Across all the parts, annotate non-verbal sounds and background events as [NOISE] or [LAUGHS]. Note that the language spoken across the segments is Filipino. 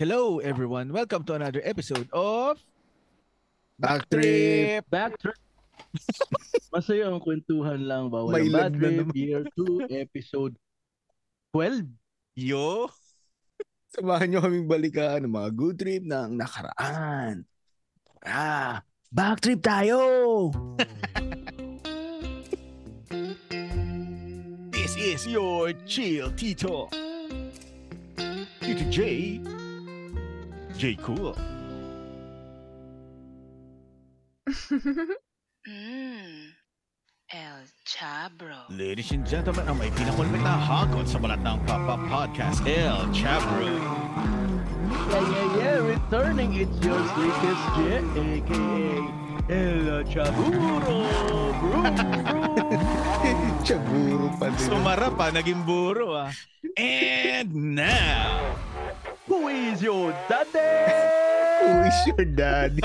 Hello everyone, welcome to another episode of Backtrip. Backtrip. [LAUGHS] Masaya ang kwentuhan lang ba? May Walang bad lag na trip, naman. year 2, episode 12. Yo. Samahan nyo kaming balikan ng mga good trip ng nakaraan. Ah, back trip tayo! [LAUGHS] This is your chill Tito. Tito J. J Cool. [LAUGHS] Mm. El Chabro. Ladies and gentlemen, ang may pinakulmit na hakot sa balat ng Papa Podcast, El Chabro. Yeah, yeah, yeah. Returning, it's your sweetest J, aka El [LAUGHS] Chaburo. Bro, bro. Tsaguro pa din. Sumara pa, naging buro ah. And now, Who is your daddy? [LAUGHS] Who is your daddy?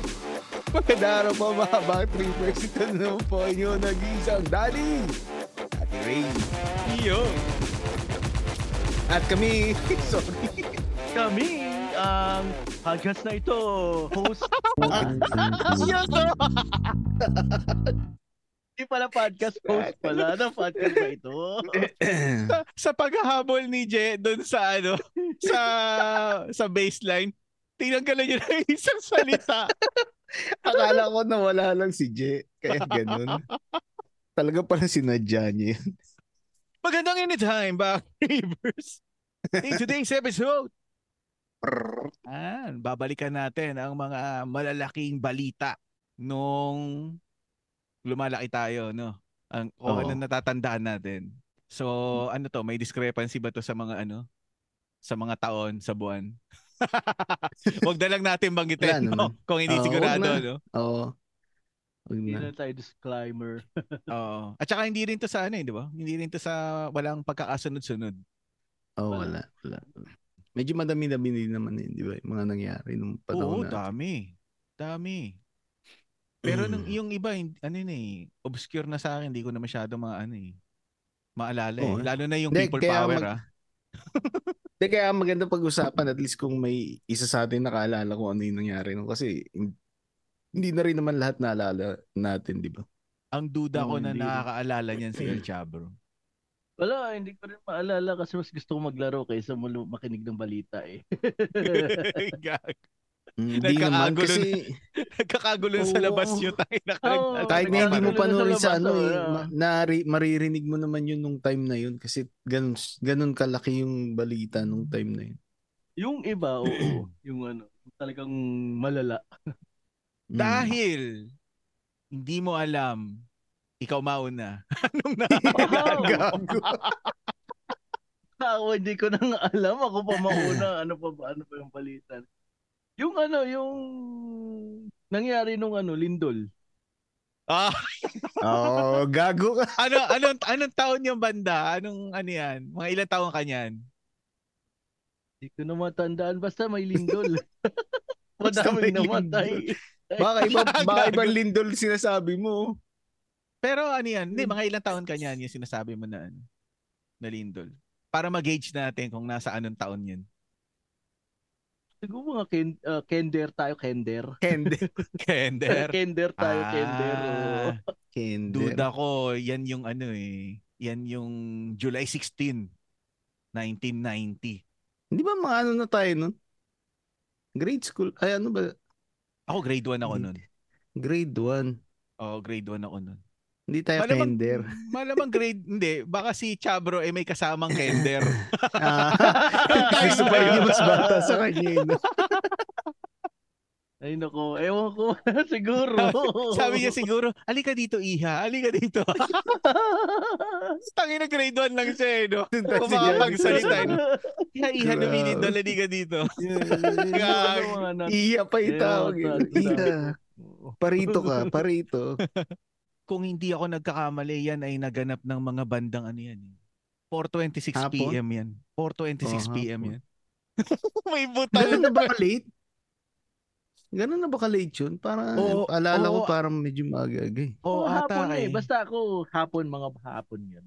[LAUGHS] Magandang araw po mga back trippers. Ito na naman po inyo nag-iisang daddy. Ate Ray. yo. At kami, [LAUGHS] sorry. Kami ang podcast na ito. Host. Yo. Hindi pala podcast host pala. Ano podcast na ito? [CLEARS THROAT] sa, sa paghahabol ni Je doon sa ano, sa sa baseline, tinanggalan niya ng isang salita. [LAUGHS] Akala ko nawala lang si Je. Kaya ganun. Talaga pala sinadya niya yun. Magandang anytime, back neighbors. In today's episode, ah, babalikan natin ang mga malalaking balita nung lumalaki tayo, no? Ang o Oo. ano natatandaan natin. So, ano to, may discrepancy ba to sa mga ano? Sa mga taon, sa buwan? [LAUGHS] Huwag na lang natin Wala banggitin, no? naman. Kung hindi Oo, sigurado, na. no? Oo. Huwag Hindi na. na tayo disclaimer. [LAUGHS] Oo. At saka hindi rin to sa ano, eh, di ba? Hindi rin to sa walang pagkakasunod-sunod. Oo, wala. wala. Medyo madami-dami din naman yun, di ba? Yung mga nangyari nung Oo, panahon na. dami. Dami. Pero nung, Mm. yung iba, ano yun eh, obscure na sa akin, hindi ko na masyado mga ano eh, maalala eh. Oo. Lalo na yung Hindi, people kaya power mag- ah. [LAUGHS] Hindi, kaya maganda pag-usapan at least kung may isa sa atin nakaalala kung ano yung nangyari nung kasi hin- hindi na rin naman lahat naalala natin, di ba? Ang duda ko Oo, na hindi. nakakaalala niyan si El Chabro. Wala, hindi ko rin maalala kasi mas gusto ko maglaro kaysa makinig ng balita eh. [LAUGHS] Gag. Hindi naman kasi [LAUGHS] Nagkakagulo sa labas yun tayo na Oo, kahit nga hindi mo na sa panoorin sa labas, ano eh, nari- maririnig mo naman yun nung time na yun kasi ganun, ganun kalaki yung balita nung time na yun. Yung iba, oo. [CLEARS THROAT] yung ano, talagang malala. Mm. Dahil hindi mo alam, ikaw mauna. [LAUGHS] Anong [LAUGHS] na? Gago. Ako hindi ko nang alam. Ako pa mauna. Ano pa ba? Ano pa yung balita? Yung ano, yung nangyari nung ano, Lindol. ah, Oo, gago ka. [LAUGHS] ano, anong, anong taon yung banda? Anong ano yan? Mga ilang taon ka niyan? Hindi ko na matandaan. Basta may Lindol. [LAUGHS] Basta may Madaming namatay. Baka iba, [LAUGHS] baka ibang lindol sinasabi mo. Pero ano yan? Hindi, mga ilang taon ka niyan yung sinasabi mo na, ano, na Lindol. Para mag-gauge natin kung nasa anong taon yun. Siguro mga ken, uh, kender tayo, kender. Kende. [LAUGHS] Kender. kender tayo, kender. oo. Ah, Kende. duda ko, yan yung ano eh. Yan yung July 16, 1990. Hindi ba mga ano na tayo nun? Grade school. Ay, ano ba? Ako grade 1 ako nun. Grade 1. Oo, grade 1 ako nun. Hindi tayo kender. malamang grade, hindi. Baka si Chabro eh may kasamang kender. [LAUGHS] Ah, [LAUGHS] gusto pa rin yung mas bata sa kanya. eh, no? [LAUGHS] Ay nako, ewan ko. Siguro. Sabi niya siguro, alika dito iha, alika dito. Tangin na grade 1 lang siya eh, no? Makapagsalita, January. no? Iha, iha, Grabe. lumilindol, alika dito. Gag. Iya pa yung tawag. Iya, eh. Iya. Parito ka, parito. Kung hindi ako nagkakamali, yan ay naganap ng mga bandang ano yan. eh. 4.26 Hapon? p.m. yan. 4.26 Oh, p.m. hapon. yan. [LAUGHS] May butang. Ganun na ba ka-late? Ganun na ba ka-late yun? Parang, Oo, alala ko oo. parang medyo maaga-aga eh. Oo, Oh, hapon eh. eh. Basta ako, hapon, mga hapon yan.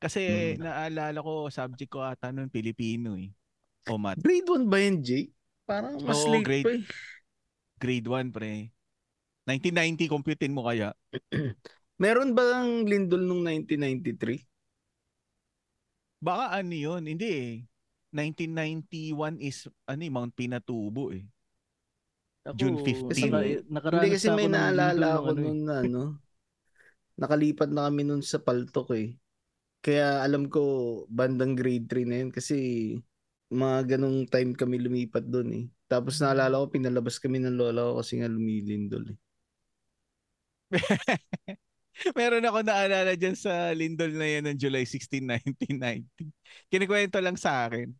Kasi Hmm. naalala ko, subject ko ata nun Pilipino eh. O mat. Grade 1 ba yan, Jay? Parang mas Oo, late grade- pa eh. Grade 1, pre. 1990, computein mo kaya? [CLEARS THROAT] Meron ba ang lindol nung 1993? Baka ano yun? Hindi eh. 1991 is ano eh, Mount Pinatubo eh. Ako, June 15. naka- nakaranas Hindi kasi na may naalala ako ano eh. nun na ano. Nakalipat na kami nun sa Paltok eh. Kaya alam ko bandang grade 3 na yun kasi mga ganong time kami lumipat doon eh. Tapos naalala ko pinalabas kami ng lola ko kasi nga lumilindol eh. [LAUGHS] Meron ako naalala dyan sa lindol na yan ng July 16, 1990. Kinikwento lang sa akin.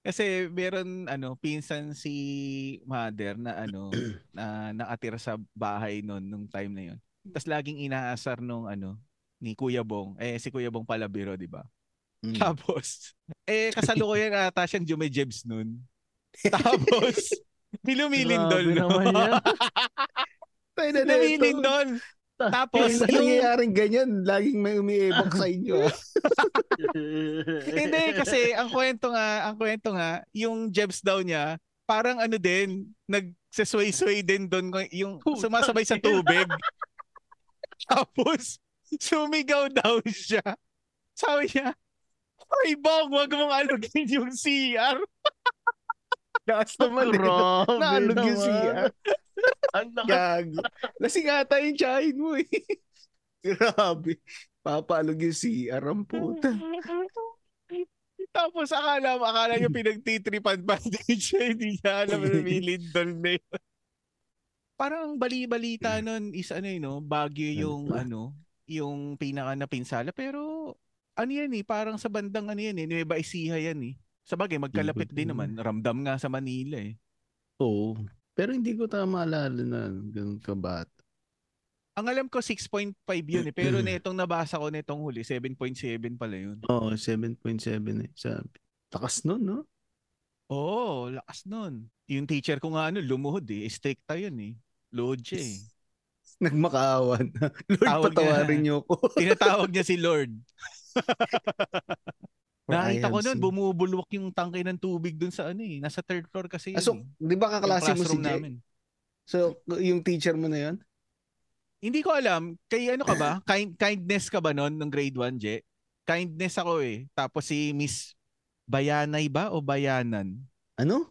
Kasi meron ano pinsan si mother na ano [CLEARS THROAT] na nakatira sa bahay noon nung time na yon. Tapos laging inaasar nung ano ni Kuya Bong. Eh si Kuya Bong pala biro, 'di ba? Mm. Tapos eh kasalukuyan [LAUGHS] ata siyang Jumejebs noon. [LAUGHS] Tapos nilumilindol. Grabe No? naman yan. Tayo na na ito. Lumilindol. Tapos Yung yung nangyayaring ganyan, laging may umiibok sa inyo. ah. [LAUGHS] Hindi kasi ang kwento nga, ang kwento nga, yung jebs daw niya, parang ano din, nagsasway-sway din doon yung sumasabay sa [LAUGHS] tubig. Tapos sumigaw daw siya. Sabi niya, Ay, Bong, wag mong alugin yung CR. Lakas [LAUGHS] naman eh. Grabe Naalog yung. CR. [LAUGHS] Ang lakas. Gago. Lasing ata yung tsahin mo eh. [LAUGHS] Grabe. Papaalog yung CR ang puta. [LAUGHS] Tapos akala mo, akala niyo pinagtitripan pa din siya. Hindi niya alam na may lindol na yun. Parang ang bali-balita nun is ano yun, no? Baguio yung ano, yung pinaka napinsala. Pero ano yan eh, parang sa bandang ano yan eh, Nueva Ecija yan eh. Sa bagay, magkalapit din naman. Ramdam nga sa Manila eh. Oo. Pero hindi ko tama maalala na ganun kabat. Ang alam ko 6.5 yun eh. Pero netong nabasa ko netong huli, 7.7 pala yun. Oo, 7.7 eh. Sabi. Takas nun, no? Oo, lakas nun. Yung teacher ko nga ano, lumuhod eh. Stricta yun eh. Siya eh. [LAUGHS] Nagmakaawan. [LAUGHS] Lord, Tawag patawarin niyo ko. Tinatawag niya si Lord. [LAUGHS] Nakita ko nun, bumubulwak yung tangke ng tubig dun sa ano eh. Nasa third floor kasi Ah, so, eh. di ba Yung kaklase mo si classroom Jay? namin. So, yung teacher mo na yun? Hindi ko alam, kay ano ka ba? [COUGHS] Kind, kindness ka ba nun nung grade 1, Je? Kindness ako eh. Tapos si Miss Bayanay ba o Bayanan? Ano?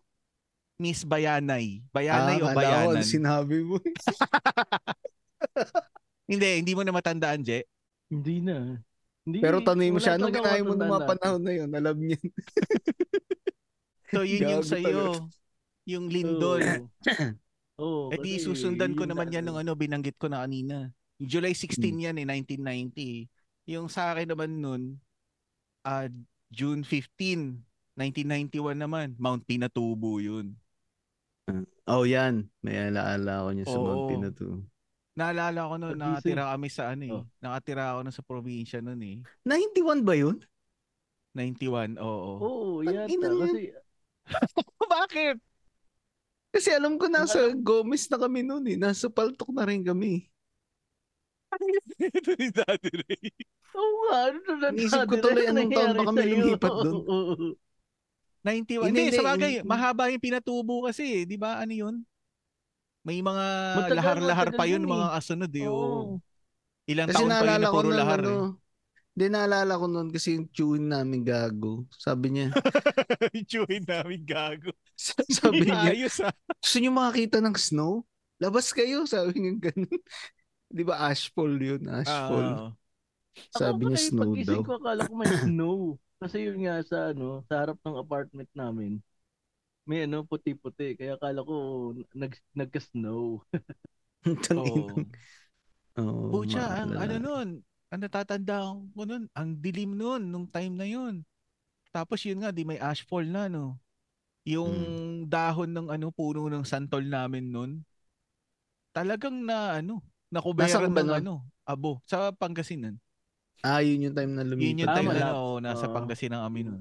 Miss Bayanay. Bayanay o ah, ko, Bayanan? sinabi mo. eh. [LAUGHS] Hindi, hindi mo na matandaan, Je. Hindi na. Hindi, Pero tanong mo siya, anong kinain mo nung mga panahon na yun? Alam niya. [LAUGHS] So yun yung Gago sa iyo, yung lindol. [COUGHS] Oo. Eh di susundan ko naman na- yan nung ano, binanggit ko na kanina. Yung July 16 yan eh, 1990. Yung sa akin naman nun, ah, June 15, 1991 naman, Mount Pinatubo yun. Oh, yan. May alaala ko niya sa Oo. Mount Pinatu. Naalala ko Pag-isip. nakatira kami sa ano eh. Oh. Nakatira ako nun sa probinsya nun eh. 91 ba yun? 91, oo. Oo, Ang yata. Kasi [LAUGHS] Bakit? Kasi alam ko nasa Gomez na kami noon eh. Nasa Paltok na rin kami. Ito ni Daddy Ray. Oo nga, ano na Iniisip ko tuloy, anong taon ba kami lumipat dun? 91. Hindi, Hindi, sa hindi. bagay, mahaba yung pinatubo kasi, eh. di ba? Ano yun? May mga Matagal, lahar-lahar pa yun, yun mga eh. kasunod eh. Oo. Ilang Kasi taon pa yun na puro lahar ano, eh. Hindi, naalala ko noon kasi yung tune namin gago. Sabi niya, [LAUGHS] Chewin namin gago. [LAUGHS] sabi niya, Ayos ah. gusto niyo makakita ng snow? Labas kayo, [LAUGHS] sabi niya ganun. Di ba ashfall yun? Ashfall. Ah, sabi niya snow daw. ko, akala ko may snow. Kasi yun nga sa ano, sa harap ng apartment namin, may ano, puti-puti. Kaya akala ko nag, nagka-snow. [LAUGHS] Oo. Oo, Pucha, ang maalala. ano nun, ang natatandaan ko nun, ang dilim nun, nung time na yun. Tapos yun nga, di may ashfall na, no? Yung dahon ng ano, puno ng santol namin nun, talagang na, ano, ba ng nun? ano, abo, sa Pangasinan. Ah, yun yung time na lumipat. Yun yung Ah, time na, malap- oo, nasa Oo. Pangasinan kami nun.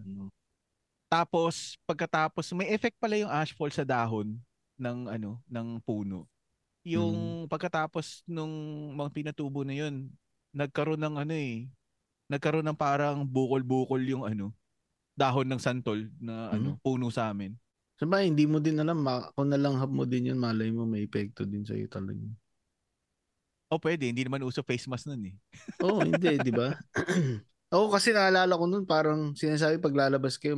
Ano. Tapos, pagkatapos, may effect pala yung ashfall sa dahon ng ano, ng puno. Yung pagkatapos nung Mount Pinatubo na yun, nagkaroon ng ano eh, nagkaroon ng parang bukol-bukol yung ano, dahon ng santol na ano, puno sa amin. Sabay, hindi mo din alam, ma- kung nalanghap mo din yun, malay mo may epekto din sa'yo talaga. O pwede, hindi naman uso face mask nun eh. [LAUGHS] Oo, hindi, di ba? [CLEARS THROAT] Oo, kasi naalala ko nun, parang sinasabi pag lalabas kayo,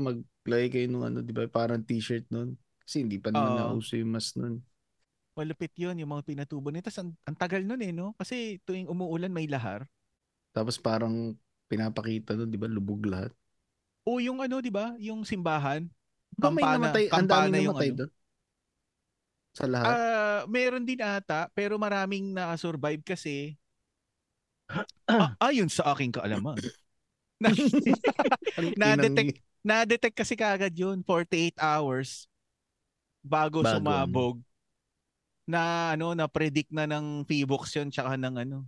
maglagay kayo nung ano, di ba? Parang t-shirt nun. Kasi hindi pa naman Oo. nauso yung mask nun. Malupit yun, yung mga pinatubo nito. Ang, ang tagal nun eh, no? Kasi tuwing umuulan may lahar. Tapos parang pinapakita nun, di ba? Lubog lahat. O yung ano, di ba? Yung simbahan. Ba may Kampana- namatay, ang yung namatay ano. doon? Sa lahat? Ah, meron din ata, pero maraming nakasurvive kasi [CLEARS THROAT] ah, ayon sa aking kaalaman. na, [LAUGHS] na-detect- na-detect kasi kagad yun, 48 hours bago, Bago, sumabog na ano na predict na ng PHIVOX yun tsaka ng ano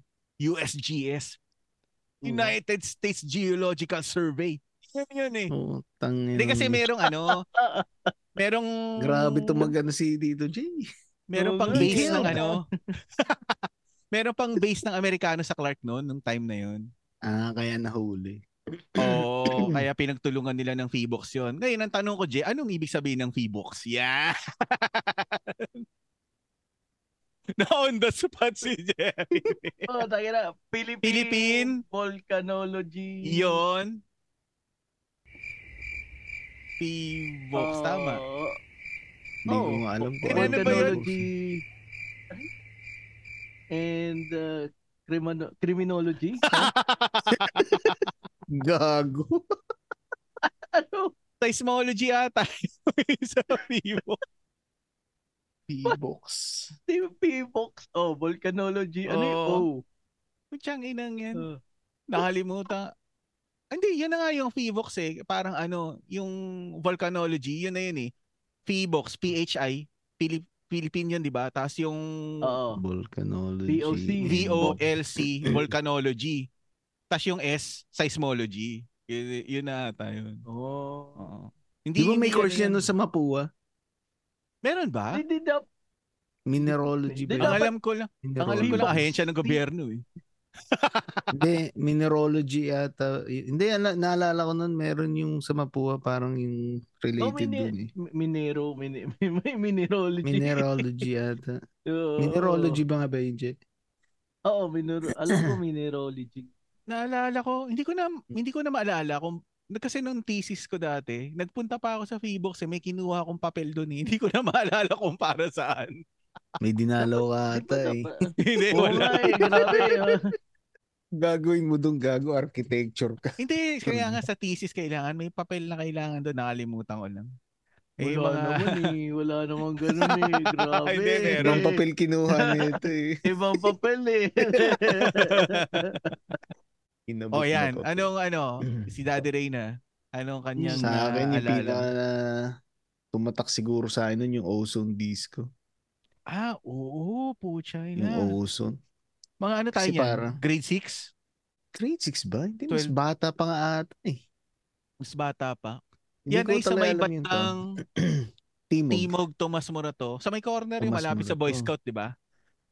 USGS United States Geological Survey yun yun eh Oo, tangin. hindi kasi merong ano merong Grabe tumagano si Dito J. Meron Oo pang base ng ano. [LAUGHS] Meron pang base ng Amerikano sa Clark noon nung time na yun. Ah, kaya nahuli. Oo, kaya [CLEARS THROAT] pinagtulungan nila ng PHIVOX yun. Ngayon, ang tanong ko, Jay, anong ibig sabihin ng PHIVOX? Yeah! [LAUGHS] na on the spot si Jerry. [LAUGHS] Oh, tayo na. Philippine, Philippine. Volcanology. Yon. PHIVOX, Oh, tama. Hindi ko Oo. nga alam Eh, ano ba yun? Volcanology. And uh, crimino- criminology. [LAUGHS] Gago. [LAUGHS] ano? Seismology ata. [LAUGHS] sa PHIVOX. P-box. Team P-Box. Oh, volcanology. Ano yung Oo. O? Putsang inang yan. Uh, Nakalimutan. Hindi, yun na nga yung PHIVOX eh. Parang ano, yung volcanology, yun na yun eh. PHIVOX, P-H-I, Philip Philippine yun, di ba? Tapos yung Oo. Volcanology. VOC. VOLC, volcanology. Tapos yung S, seismology. Yun, yun na ata yun. Oh. Oo. Di ba may hindi course yan sa Mapua? Meron ba? Hindi dapat. Mineralogy Hindi, ba? Ang alam ko lang, ang alam ko Mineralogy. lang ahensya ng gobyerno eh. [LAUGHS] Hindi, mineralogy ata. Y- Hindi, ala- naalala ko nun, meron yung sa Mapua, parang yung Oh, related mini- dun eh. mi- minero. Mini, [LAUGHS] may mineralogy. Mineralogy [LAUGHS] ata. Oo. Mineralogy ba nga ba yun, Je? Oo, minero. Alam ko mineralogy. Naalala ko, hindi ko na hindi ko na maalala kung kasi nung thesis ko dati, nagpunta pa ako sa Feebox eh, may kinuha akong papel doon eh. [LAUGHS] Hindi ko na maalala kung para saan. May dinalaw ka ata eh. [LAUGHS] Hindi, wala. eh, grabe. [LAUGHS] Gagawin mo dong gago, architecture ka. Hindi, kaya nga sa thesis kailangan, may papel na kailangan doon, nakalimutan ko lang. Eh, Wala mga- naman eh. Wala naman ganun eh. Grabe. Hindi, meron. Ibang papel kinuha nito eh. Ibang papel eh. Inabot oh, yan. Anong ano, [CLEARS THROAT] si Daddy Ray na, anong kanyang Sa akin, yung pinaka na tumatak siguro sa akin nun yung ozone disco. Ah, oo, pucha Yung na. ozone. Mga ano tayo Kasi yan? para- Grade 6? Grade 6 ba? Hindi, mas 12. bata pa nga ata eh. Mas bata pa. Hindi yan ay sa may yung batang [CLEARS THROAT] Timog. Timog Tomas Morato. Sa may corner yung Tomas malapit sa Boy Morato. Scout, di ba?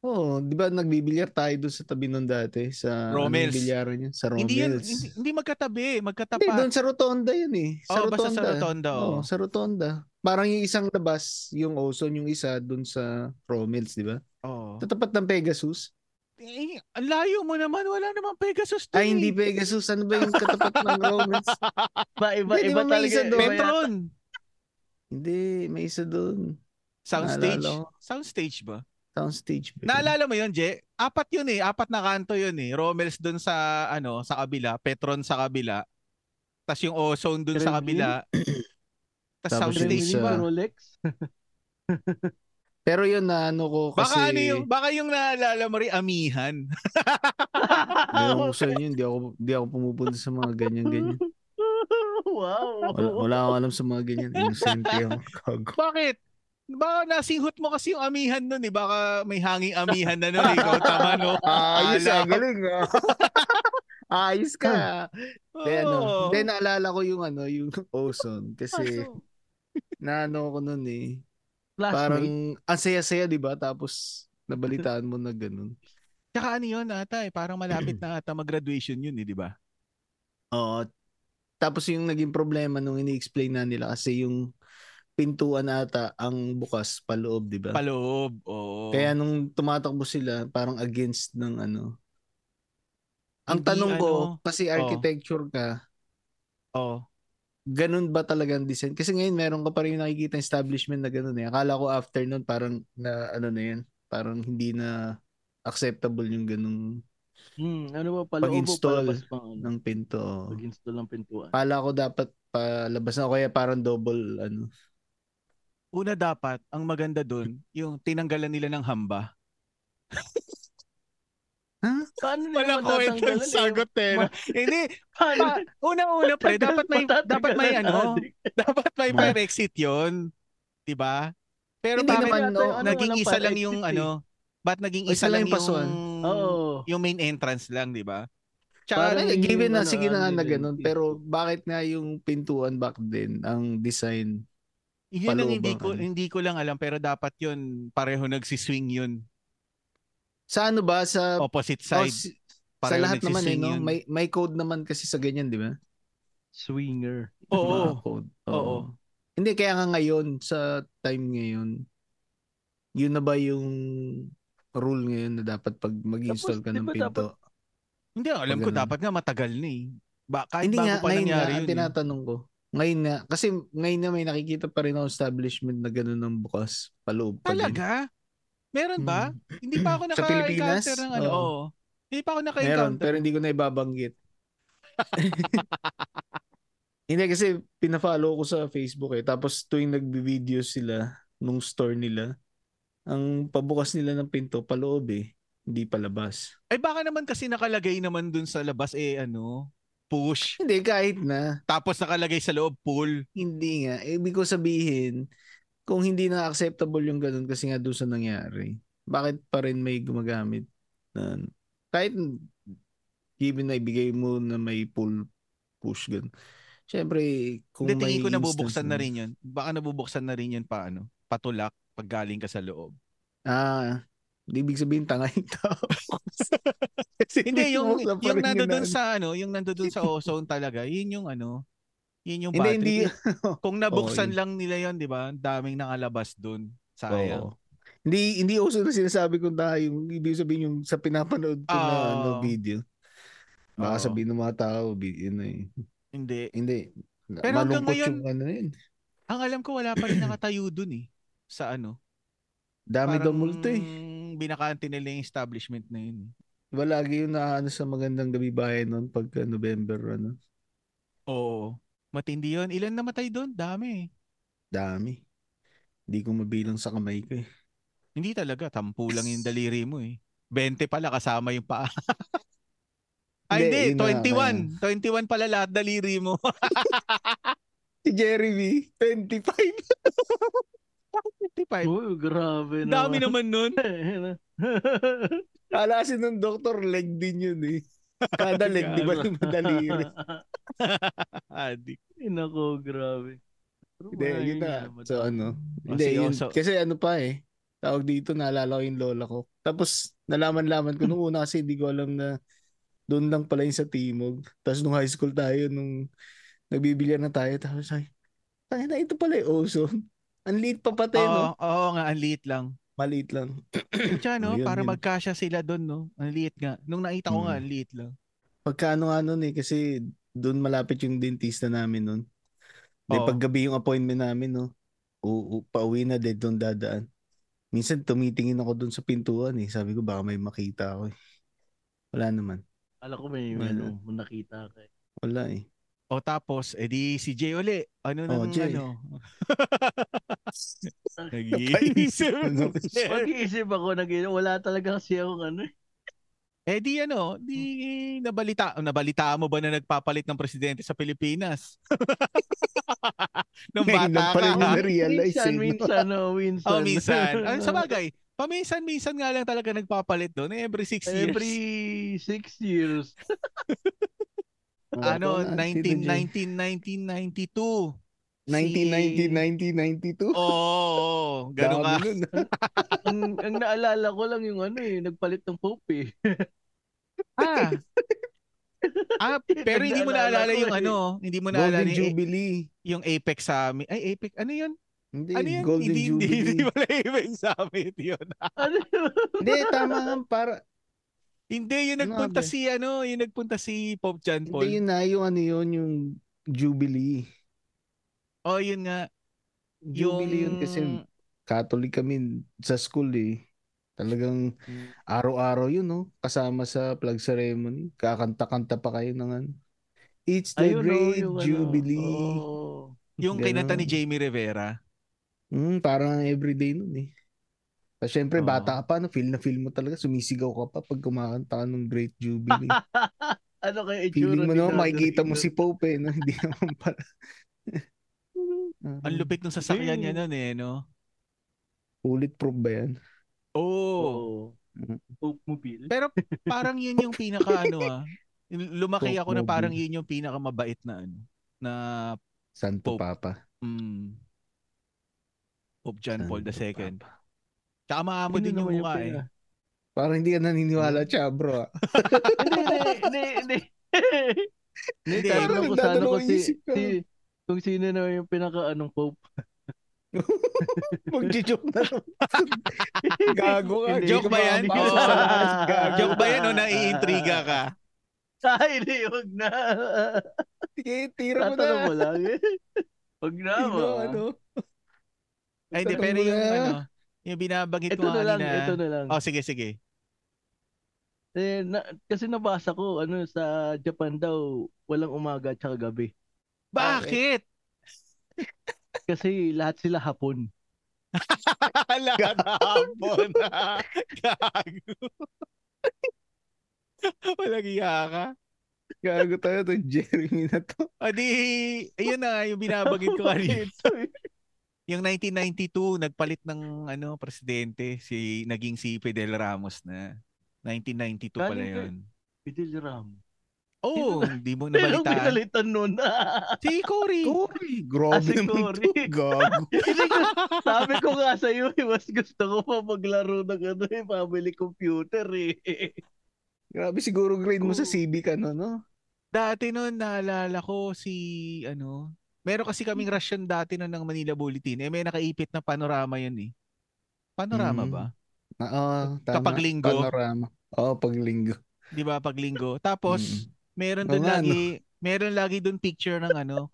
Oo, di ba nagbibilyar tayo doon sa tabi nun dati? Sa Romels. Anong bilyaran niya? Sa Romels. Hindi yun, hindi, hindi magkatabi, Hindi, magkatapat. doon sa Rotonda yun eh. Sa Oo, Rotonda. basta sa Rotonda, oo. Oo, sa Rotonda. Parang yung isang labas, yung ozone, yung isa doon sa Romels, di ba? Oo. Tatapat ng Pegasus. Eh, ang layo mo naman, wala namang Pegasus. Ay, hindi eh. Pegasus. Ano ba yung katapat ng Romels? [LAUGHS] Ba, iba, Hindi, di iba ba may talaga. isa doon? iba. Petron. hindi, may isa doon. Soundstage. Soundstage ba? Soundstage. Naalala mo yun, Je? Apat yun eh. Apat na kanto yun eh. Romels doon sa, ano, sa kabila. Petron sa kabila. Tapos yung Ozone doon sa Kremlin? kabila. Tapos yung soundstage ba? Rolex? [LAUGHS] Pero yun na ano ko kasi... Baka ano yung, baka yung naalala mo rin, amihan. [LAUGHS] Ewan ko sa inyo, hindi ako, hindi ako pumupunta sa mga ganyan-ganyan. [LAUGHS] wow. Wala, wala akong alam sa mga ganyan. Innocent ako. Kago. Bakit? Baka nasinghot mo kasi yung amihan nun eh. Baka may hanging amihan na nun. Ikaw tama no? [LAUGHS] Ayos ah, galing ah. [LAUGHS] Ayos ka. Hindi, ano, Oo. hindi, naalala ko yung ano, yung [LAUGHS] ozone. Kasi, Kaso, naano ko nun eh. classmate. Parang, ang saya-saya, di ba? Tapos, nabalitaan mo na ganun. Tsaka ano yun ata eh. Parang malapit na ata mag-graduation yun eh, di ba? Oo. Tapos yung naging problema nung ini-explain na nila kasi yung pintuan ata ang bukas paloob, di ba? Paloob. Oo. Kaya nung tumatakbo sila, parang against ng ano. Ang Hindi, tanong ko, ano, kasi architecture ka, Oo. ganun ba talaga ang design? Kasi ngayon meron ka pa rin nakikita establishment na ganun eh. Akala ko after nun parang na ano na yan, parang hindi na acceptable yung ganung Hmm, ano ba o Pag-install pang ano? ng pinto. Pag-install ng pintuan. Akala ko dapat palabas na o kaya parang double ano. Una dapat, ang maganda dun, yung tinanggalan nila ng hamba. Paano nila Wala ko eh? sagot eh. no? Hindi, Paano? pa, una-una pre, dapat may, dapat may ano, dapat may Ma- fire exit yun. Diba? Pero Hindi bakit naman, no, yung ano, naging isa lang yung eh. ano, ba't naging isa, isa lang lang yung yung, pasuan. Oo. yung main entrance lang, di ba? Parang Eh, yung given na ano, sige na nga ano na nila ganun, yung pero bakit nga yung pintuan back then ang design Yun ang hindi ko hindi ko lang alam pero dapat yun pareho nagsiswing yun sa ano ba sa opposite oh, side. si- sa lahat naman eh no yun. may may code naman kasi sa ganyan di ba Swinger. Oo. Code Oo. hindi kaya nga ngayon sa time ngayon yun na ba yung rule ngayon na dapat pag mag-install Tapos, ka ng pinto dapat- Hindi alam Pag ko ganun. dapat nga matagal na eh. Ba, kahit hindi bago nga pa ngayon nga nangyari ang yun. eh. tinatanong ko ngayon nga kasi ngayon na may nakikita pa rin ako establishment na ganun ng bukas paloob pa. Talaga? Meron ba? Hmm. Hindi pa ako [CLEARS THROAT] Sa Pilipinas? ng ano. Oo. Hindi pa ako Meron, naka-encounter. pero hindi ko na ibabanggit. [LAUGHS] hindi kasi pina-follow ko sa Facebook eh. Tapos tuwing nagbi-video sila nung store nila, ang pabukas nila ng pinto paloob eh. Hindi palabas. Ay baka naman kasi nakalagay naman dun sa labas eh ano, push. Hindi, kahit na. Tapos nakalagay sa loob pull. Hindi nga. Ibig ko sabihin, kung hindi na acceptable yung ganun kasi nga doon sa nangyari, bakit pa rin may gumagamit na kahit given na ibigay mo na may pull push ganun. Siyempre, kung Hindi, may tingin ko nabubuksan na rin yun. Baka nabubuksan na rin yun pa ano, patulak pag galing ka sa loob. Ah, di ibig sabihin tanga yung tao. [LAUGHS] Kasi Hindi, yung, yung rin nando yun dun na- sa ano, yung nando dun sa ozone talaga, yun yung ano, yun yung Hindi, battery. hindi. [LAUGHS] Kung nabuksan yun. lang nila yun, di ba? Ang daming nakalabas dun. Sayang. Oo. Hindi hindi uso na sinasabi ko na yung ibig sabihin yung sa pinapanood ko na Oo. ano, video. Baka Oo. sabihin ng mga tao, yun na eh. Hindi. Hindi. Pero hanggang ngayon, yung ano yun. Ang alam ko wala pa rin nakatayo dun eh. Sa ano. Dami daw multo eh. Binakante nila yung establishment na yun. Diba lagi yung naano sa magandang gabi bayan noon pagka November ano. Oo. Matindi yun. Ilan namatay doon? Dami eh. Dami. Hindi ko mabilang sa kamay ko eh. Hindi talaga. Tampu lang yung daliri mo eh. 20 pala kasama yung paa. [LAUGHS] Ay Hindi, hindi, yun na, 21. 21 pala lahat daliri mo. [LAUGHS] Si Jeremy, 25. [LAUGHS] 25. Uy, grabe Ang Dami naman nun. [LAUGHS] Kala kasi nung doktor, leg din yun eh. Kada leg, di ba yung daliri? Adik. Ay, nako, grabe. Hindi, yun na. So ano, O, hindi, si yun, kasi ano pa eh. Tawag dito, naalala ko yung lola ko. Tapos, nalaman-laman ko nung una kasi hindi ko alam na doon lang pala yung sa Timog. Tapos nung high school tayo, nung nagbibilian na tayo, tapos ay, tayo na ito pala yung ozone. Ang liit pa pati, Oo, no? oo nga, ang liit lang. Maliit lang. Diyan, no? Yun, para yun. magkasya sila doon, no? Ang liit nga. Nung nakita ko nga, Hmm. ang liit lang. Pagkaano nga nun eh, kasi doon malapit yung dentista namin nun. Di paggabi yung appointment namin, no? U, u- pauwi na, dead doon dadaan. Minsan tumitingin ako doon sa pintuan eh. Sabi ko baka may makita ako eh. Wala naman. Alam ko may, Wala. ano, may nakita ka. eh. Wala eh. O tapos, edi si Jay uli. Ano Oh, nang Jay. ano? [LAUGHS] Nag-iisip. [LAUGHS] Ano? Mag-iisip ako, nag wala talaga kasi akong ano. eh. eh di ano, di nabalita, nabalita mo ba na nagpapalit ng presidente sa Pilipinas? [LAUGHS] Nung bata ka. na-realize minsan, eh, no? minsan, oh, minsan. Oh, minsan. Ano, sa bagay, paminsan-minsan nga lang talaga nagpapalit doon. Every six years. Every six years. Ano, Ako na, Tito 19, J. 19, 1992. 1990, 1992. Oo, oh, ganun ka. [LAUGHS] Ang, ang naalala ko lang yung ano eh, nagpalit ng Pope eh. Ah, [LAUGHS] Ah, pero hindi mo naalala yung eh. ano, hindi mo naalala Golden yung, Jubilee. yung Apex Summit. Ay, Apex, ano yun? Hindi, Ano yun? Golden hindi, hindi, Jubilee. hindi pala Apex Summit yun. Ano yun? Hindi, tama nga. Para, hindi, yung Ano nagpunta si, ano, yung nagpunta si Pope John hindi Paul. yun na, yung ano yun, yung Jubilee. Oh, yun nga. Jubilee yun kasi Catholic kami sa school eh. Talagang araw-araw yun, no? Kasama sa flag ceremony. Kakanta-kanta pa kayo ng ano. It's the Ayun, oh, great yung ano, jubilee. oo. yung Ganon. kinanta ni Jamie Rivera. Mm, parang everyday nun eh. Tapos syempre, Oo. bata ka pa, no? feel na feel mo talaga. Sumisigaw ka pa pag kumakanta ka ng Great Jubilee. [LAUGHS] ano kaya itsura Feeling mo naman, makikita mo si Pope eh. No? [LAUGHS] Hindi naman pala. [LAUGHS] Ang lupit ng sasakyan niya nun eh, no? Bulletproof ba yan? Oo. Oo. Mhm. Pope Mobile. Pero parang yun yung pinaka ano ah. Lumaki Pope ako na parang yun yung pinaka mabait na ano na Santo Pope. Papa. mm, Pope John Paul Santo II. Papa. Tsaka maamo Sino din yung mukha eh. Parang hindi ka naniniwala, Chabro. ah. [LAUGHS] Hindi, hindi, hindi, hindi. Hindi, Hindi, parang ko sana nagdadalawang kung si, isip ka. si, kung sino naman yung pinaka-anong Pope. [LAUGHS] Mag-joke na. [LAUGHS] Gago ka. Hindi, Joke ba yan? Gago. Joke ba yan o naiintriga ka? Ay, hindi, wag na. Sige, tira mo na. Mo lang. Wag na, Sino, ma. ano? Ay, hindi, pero mo yung na. ano, yung binabanggit Ito ko na lang, kanina. ito na lang. Oh, sige, sige. Eh, na, kasi nabasa ko, ano, sa Japan daw, walang umaga at gabi. Bakit? [LAUGHS] Kasi lahat sila hapon. [LAUGHS] Lahat hapon. Gago. Walang iya ka. Gago tayo to Jeremy na to. O di, ayun na, yung binabagit ko kanina. Yung 1992, nagpalit ng ano presidente, si naging si Fidel Ramos na. 1992 pala Galing kay- yun. Fidel Ram. Oo, oh, hindi mo [LAUGHS] Pero nabalitaan. pinalitan nun. Si Cory. [LAUGHS] Cory. Ah, Grabe si naman Cory. Gago. [LAUGHS] Sabi ko nga sa iyo, eh, mas gusto ko pa maglaro ng ano, eh, family computer eh. Grabe siguro grade mo sa. CB ka no, no? Dati noon, naalala ko si, ano, meron kasi kaming rasyon dati noon ng Manila Bulletin. Eh, may nakaipit na panorama yun eh. Panorama Mm. ba? Na, oh, tama. Kapag linggo. Panorama. Oo, oh, pag linggo. Di ba? Pag linggo. Tapos, meron Oo doon nga, lagi, meron lagi doon picture ng ano,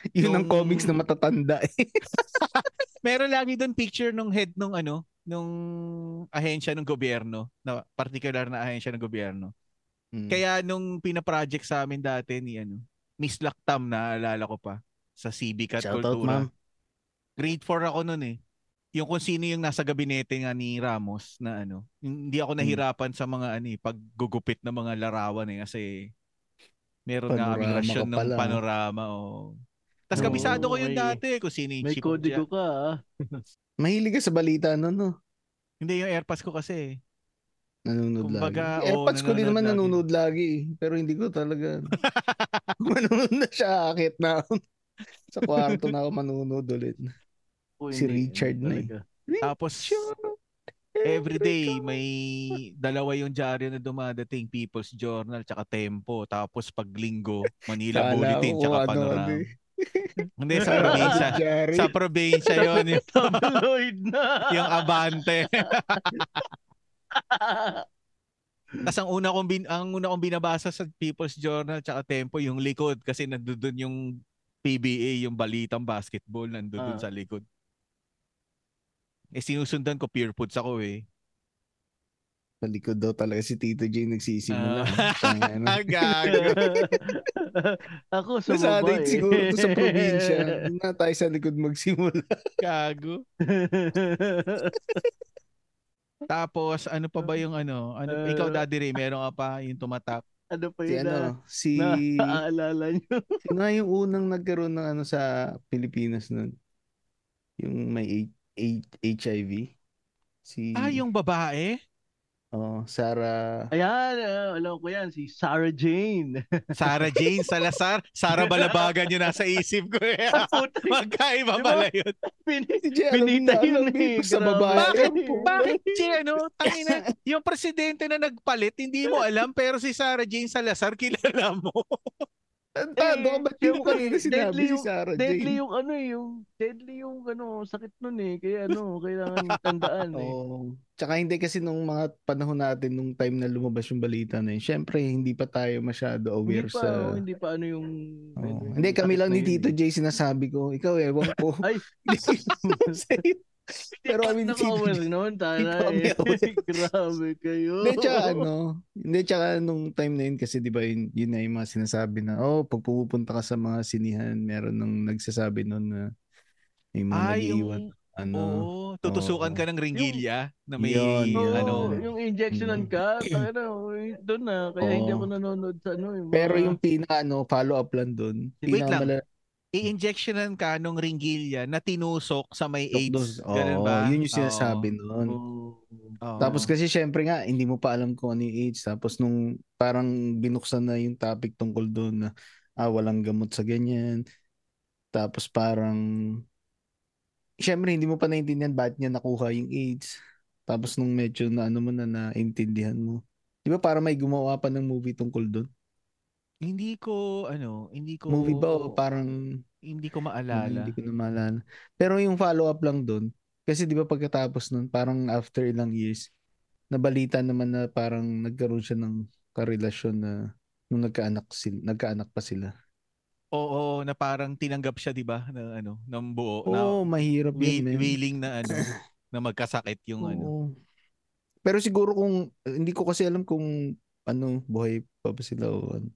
[LAUGHS] Yun ang Yung- comics na matatanda eh. [LAUGHS] meron lagi doon picture nung head nung ano, nung ahensya ng gobyerno, na particular na ahensya ng gobyerno. Mm. Kaya nung pina-project sa amin dati ni ano, Miss Lactam na alala ko pa sa CB Cat Shoutout, Cultura. ma'am. Grade 4 ako noon eh. Yung kung sino yung nasa gabinete nga ni Ramos na ano, hindi ako nahirapan sa mga ano eh, paggugupit ng mga larawan eh kasi meron nga kaming Panorama rasyon ng panorama o. Tapos Oo, kabisado ko yun may- dati kung sino yung May kodigo ka ah. [LAUGHS] Mahilig ka sa balita no, no? Hindi yung airpass ko kasi. Nanonood Kumbaga, lagi. Eh, oo, pats ko din naman nanonood lagi. nanonood lagi. eh. Pero hindi ko talaga. [LAUGHS] Kung manonood na siya, akit na. Sa kwarto na ako manonood ulit. O, Si hindi, Richard ano na eh. talaga. Tapos everyday may dalawa yung dyaryo na dumadating People's Journal tsaka Tempo tapos pag linggo Manila Kala Bulletin tsaka ano, Panorama. ano. Hindi sa probinsya. [LAUGHS] Sa probinsya yon yung, [LAUGHS] Tabloid na. yung Abante. [LAUGHS] Tapos ang una kong bin, ang una kong binabasa sa People's Journal tsaka Tempo yung likod kasi nandoon yung PBA yung balitang basketball nandoon Ah. sa likod. Eh sinusundan ko Pure Foods ako eh. Sa likod daw talaga si Tito J nagsisimula. Ah. Tangina. [LAUGHS] Gago. [LAUGHS] Ako sa Nasanay baba eh. siguro sa probinsya. [LAUGHS] Doon na tayo sa likod magsimula. Gago. Tapos ano pa ba yung ano? Ano Uh, ikaw Daddy Ray, meron ka pa yung tumatak? Ano pa Si yun na, ano, si... naaalala nyo? Sino nga yung unang nagkaroon ng ano sa Pilipinas nun? Yung may H- H- HIV? Si... Ah, yung babae? Oh, Sarah. Ayan, ah, alam ko yan, si Sarah Jane. [LAUGHS] Sarah Jane Salazar, Sarah [LAUGHS] Balabagan yung nasa isip ko. eh. [LAUGHS] Magkaiba Di ba? pala yun. pin- Si Pinita yun eh, sa babae. Bakit? Bakit si ano, tangina, yung presidente na nagpalit, hindi mo alam, pero si Sarah Jane Salazar, kilala mo. Tantado ka, ba't di mo Siyempre, kanina sinabi deadly si yung- Sarah Deadly Jane? yung ano eh, yung deadly yung ano, sakit nun eh. Kaya ano, kailangan tandaan eh. Oo. Tsaka hindi kasi nung mga panahon natin, nung time na lumabas yung balita na yun, syempre hindi pa tayo masyado Hindi aware pa, sa... oh, hindi pa ano yung... Yung Hindi, kami lang ni Tito eh. Jay sinasabi ko, ikaw ewan [LAUGHS] [LAUGHS] ko. Ay, Sa'yo. Pero ni Tito Naka-aware Jay. naman, Hindi tara pa kami eh. aware. [LAUGHS] Grabe kayo. Hindi, tsaka ano, hindi, tsaka nung time na yun kasi di ba yun, yun na yung mga sinasabi na, oh, pag pupunta ka sa mga sinihan, meron nung nagsasabi nun na may mga Ah, nag-iwan. yung, Ano, oo, tutusukan oo. ka ng ringgilya na may, Yun, yun. ano, yung injectionan Mm. ka, ano, doon na. Kaya hindi Oo. ako nanonood sa ano. Yung pero mga- yung pina, ano, follow-up lang dun. Wait lang. pinakamala- i-injectionan ka nung ringgilya na tinusok sa may AIDS. Oo, Ganun ba? yun yung sinasabi nun. Oo. Oo. Tapos kasi syempre nga, hindi mo pa alam kung ano yung AIDS. Tapos nung parang binuksan na yung topic tungkol doon na ah, walang gamot sa ganyan. Tapos parang, syempre hindi mo pa naintindihan bakit niya nakuha yung AIDS. Tapos nung medyo na ano mo na naintindihan mo. Di ba para may gumawa pa ng movie tungkol doon? Hindi ko, ano, hindi ko... Movie ba o parang Hindi ko Ano, maalala. hindi ko na maalala. Pero yung follow-up lang doon, kasi di ba pagkatapos nun, parang after ilang years, nabalita naman na parang nagkaroon siya ng karelasyon na nung nagkaanak sila, nagkaanak pa sila. Oo, na parang tinanggap siya, di ba? Na, ano, ng buo. Oo, na mahirap wi- yun, willing na, ano, [COUGHS] na magkasakit yung, ano. Oo. Pero siguro kung, hindi ko kasi alam kung ano, buhay pa ba sila o ano.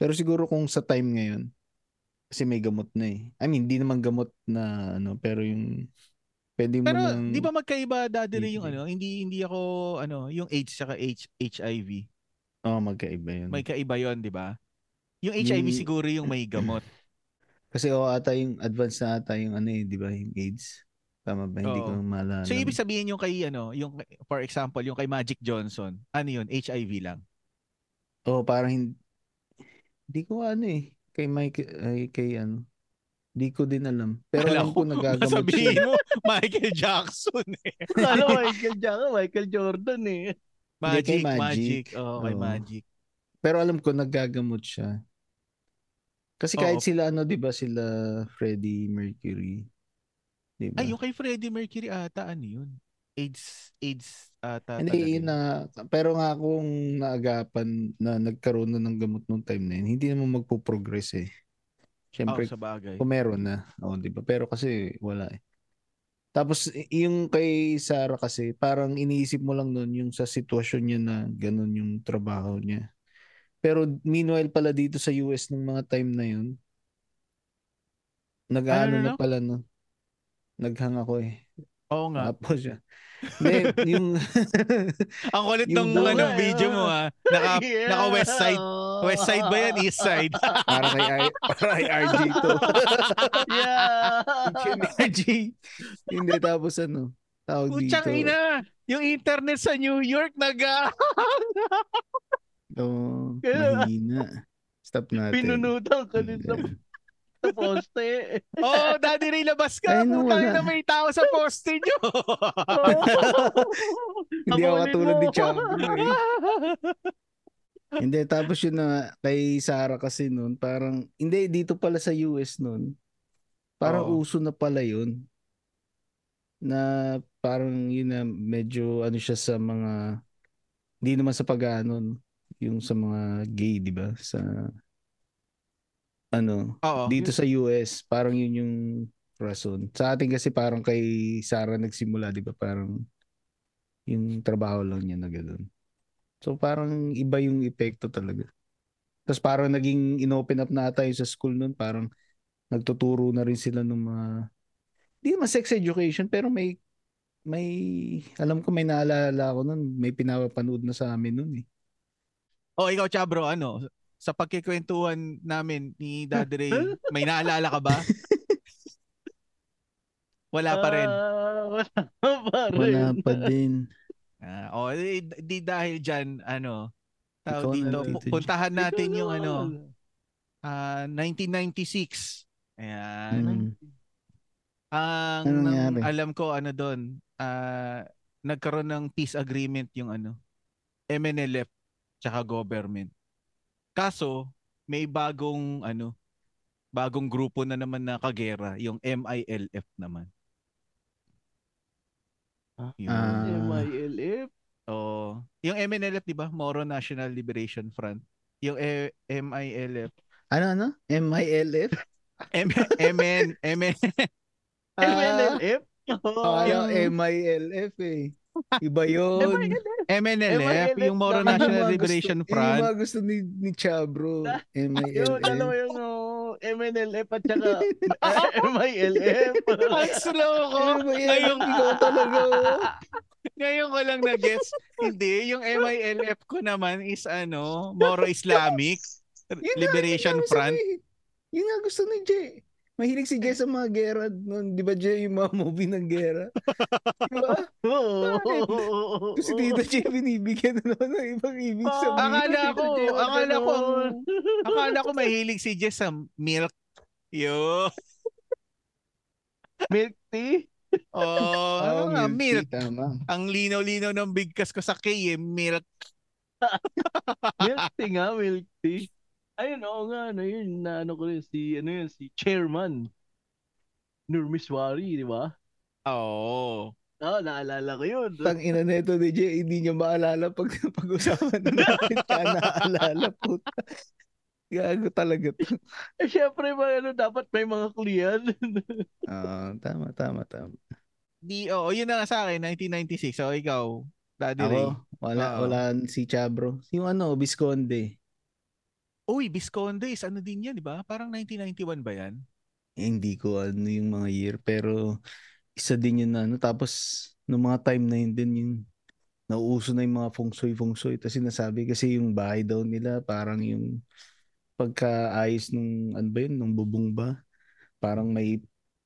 Pero siguro kung sa time ngayon, kasi may gamot na eh. I mean, hindi naman gamot na ano, pero yung pwede mo Pero, nang... di ba magkaiba rin yung, ano, hindi, hindi ako, ano, yung AIDS saka H, HIV. Oo, magkaiba yun. May kaiba yon di ba? Yung HIV Yung- siguro yung may [CLEARS THROAT] gamot. Kasi o ata yung advance na ata yung ano eh, di ba, yung AIDS. Tama ba? Hindi ko Oo. maalala. So, ibig sabihin yung kay, ano, yung, for example, yung kay Magic Johnson, ano yun, HIV lang. Oo, parang hindi, hindi ko ano eh. Kay Mike, ay, kay ano. Hindi ko din alam. Pero Akala alam ko ko, nagagamot Sabihin siya. mo, [LAUGHS] Michael Jackson eh. Ano, Michael Jackson, Michael Jordan eh. Magic, Magic. Magic. Oo, kay Oo. Magic. Pero alam ko nagagamot siya. Kasi kahit Oo. sila ano, 'di ba, sila Freddie Mercury. 'Di ba? Ay, yung kay Freddie Mercury ata, ano yun? AIDS, AIDS ata Hindi, na, pero nga kung naagapan na nagkaroon na ng gamot nung time na yun, hindi naman magpo-progress eh. Siyempre, sa bagay. kung meron na, oh, di ba? Pero kasi wala eh. Tapos yung kay Sarah kasi, parang iniisip mo lang nun yung sa sitwasyon niya na ganun yung trabaho niya. Pero meanwhile pala dito sa US nung mga time na yun, nag-ano Ano, ano, na ano? pala no. Naghang ako eh. Oo nga. Tapos siya. Hindi, yung [LAUGHS] Ang kulit ng ano, nga, video mo ha. Naka, [LAUGHS] Yeah. naka west side. West side ba yan? East side? [LAUGHS] para kay, I- para kay RJ to. yeah. RJ. Hindi, tapos ano, tawag dito. Putsang ina! Yung internet sa New York nag Oh, Kaya- mahina. Stop natin. Pinunutan ka din sa, sa poste. [LAUGHS] Oh, Daddy Ray, labas ka. Ay, no, Putang na may tao sa poste nyo. [LAUGHS] Hindi ako katulad ni Chavo eh. Hindi, tapos yun na kay Sarah kasi noon, parang, hindi, dito pala sa US noon, parang Oo. uso na pala yun. Na parang yun na medyo ano siya sa mga, hindi naman sa pag-ano, yung sa mga gay, di ba? Sa, ano, Oo. dito sa US, parang yun yung rason. Sa atin kasi parang kay Sarah nagsimula, di ba? Parang yung trabaho lang niya na gano'n. So parang iba yung epekto talaga. Tapos parang naging inopen up na tayo sa school nun. Parang nagtuturo na rin sila ng mga, di naman sex education, pero may, may, alam ko may naalala ko nun, may pinapanood na sa amin nun eh. Oh, ikaw, Chabro, ano? Sa pagkikwentuhan namin ni Daddy Ray, [LAUGHS] may naalala ka ba? Wala pa rin. Ah, wala pa rin. Wala pa din. Ah, oh, di, di dahil diyan ano, na, dito, puntahan natin Ikaw yung ano, naman. ah 1996. Ayan. Mm. Ang nang- nangyari? alam ko ano doon, ah nagkaroon ng peace agreement yung ano, MNLF tsaka government. Kaso may bagong ano, bagong grupo na naman na kagera, yung MILF naman. Ah. Yun. Ah. MILF. Oo. yung MNLF 'di ba? Moro National Liberation Front. Yung eh, MILF. Ano, ano? M-I-L-F? M MN MN Ah, MNLF? Akala M-I-L-F eh. Iba yun. MNLF, yung Moro Yun yung National Liberation gusto, Yung Front. mga gusto ni, ni Chabro. Yun, alam mo M-I-L-F. yung oh, MNLF at saka [LAUGHS] MILF. Ang slow ko. Ngayon, Ikaw talaga. oh. ngayon ko lang na-gets. Hindi, yung MILF ko naman is ano, Moro Islamic Yun Liberation yun Front. Yun nga gusto ni Jay. Mahilig si Jay sa mga gera. noon. Di ba Jay yung mga movie ng gera? Di ba? [LAUGHS] Oo. Kasi Tito Jay binibigyan na naman ng ibang ibig sabihin. Akala ko, Jay, akala ko, akala ko mahilig si Jess sa milk. Yo. [LAUGHS] Milk tea? Oh, [LAUGHS] ano Oh, nga, milk milk. tea, Tama. Ang linaw-linaw ng bigkas ko sa K, eh, milk. Milk tea nga, milk tea. Ayun, oo nga, ano yun, na ano ko rin, si, ano yun, si Chairman. Nurmiswari, di ba? Oo. Oo, naalala ko yun. Tang ina neto ni Jay, hindi niya maalala pag [LAUGHS] pag-usapan na natin ka [LAUGHS] naalala puta. Gago talaga to. Eh, syempre, ba, ano, dapat may mga kliyan. Ah, [LAUGHS] tama, tama, tama. Di, oo, yun na nga sa akin, 1996. So, ikaw, Daddy Ray. Ako, wala, Oo. wala si Chabro. Yung ano, Visconde. Uy, Viscondes, ano din yan, di ba? Parang 1991 ba yan? Eh, hindi ko ano yung mga year, pero isa din yun na ano. Tapos, nung mga time na yun din, yung nauuso na yung mga feng shui, feng shui. Tapos sinasabi kasi yung bahay daw nila, parang yung pagkaayos nung, ano ba yun, nung bubong ba? Parang may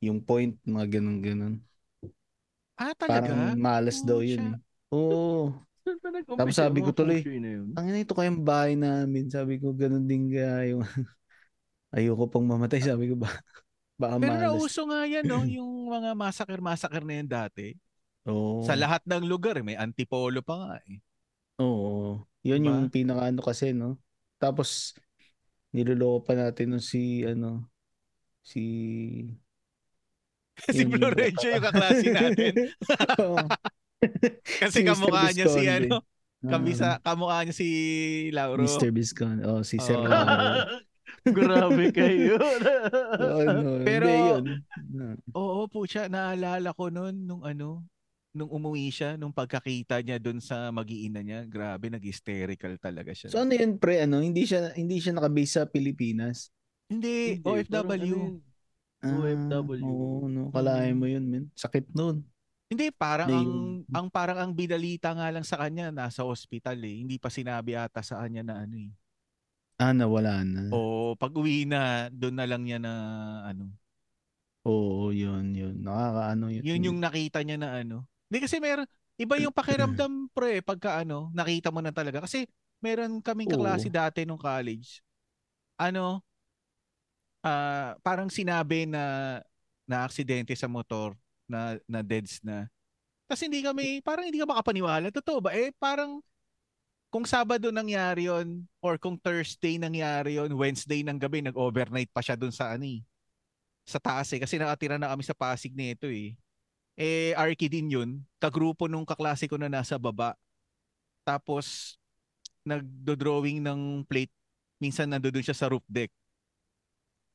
yung point, mga ganun-ganun. Ah, talaga? Parang malas daw Oh, yun. siya. eh. Oo. Nag-umpisa Tapos sabi ko tuloy? Ang ina ito kayang bahay namin. Sabi ko, ganun din kaya yung [LAUGHS] ayoko pang mamatay. Sabi ko, ba, baka Pero malas. nauso nga yan, no? Yung mga massacre-massacre na yan dati. Oo. Sa lahat ng lugar, eh, may antipolo pa nga eh. Oo. Yun Diba? yung pinakaano kasi, no? Tapos, niloloko pa natin nung si, ano, si... [LAUGHS] si Florencio yung kaklase natin. [LAUGHS] Oo. [LAUGHS] Kasi Si kamukha niya si ano, kamisa, Ah, kamukha niya si Lauro. Mr. Viscon. Oh, si Sir Oo. Lauro. [LAUGHS] Grabe kayo. [LAUGHS] Oo, no, Pero- yun. Ah, Oo, pucha, naalala ko noon nung ano, nung umuwi siya, nung pagkakita niya doon sa mag-iina niya, grabe, nag-hysterical talaga siya. So ano yun, pre, ano? Hindi siya, hindi siya nakabase sa Pilipinas? Hindi, Hindi, ano OFW. yun, Ah, OFW. Oo, no. Kalahin mo yun, men. Sakit nun. Hindi, parang Hindi, ang, ang parang ang binalita nga lang sa kanya, nasa hospital eh. Hindi pa sinabi ata sa kanya na ano eh. Ah, nawala na. O pag uwi na, doon na lang niya na ano. Oo, yun, yun. Nakakaano yun. Yun yung nakita niya na ano. Hindi kasi meron, iba yung pakiramdam [CLEARS THROAT] pre, pagka ano, nakita mo na talaga. Kasi meron kaming kaklase Oo. dati nung college. Ano, ah parang sinabi na na aksidente sa motor, na na deads na. Tapos hindi kami, parang hindi ka makapaniwala. Totoo ba? Eh, parang kung Sabado nangyari yon or kung Thursday nangyari yon Wednesday ng gabi, nag-overnight pa siya dun sa ano eh, sa taas eh. Kasi nakatira na kami sa Pasig nito eh. Eh, Arky din yun. Kagrupo nung kaklase ko na nasa baba. Tapos, nagdo-drawing ng plate. Minsan nandoon siya sa roof deck.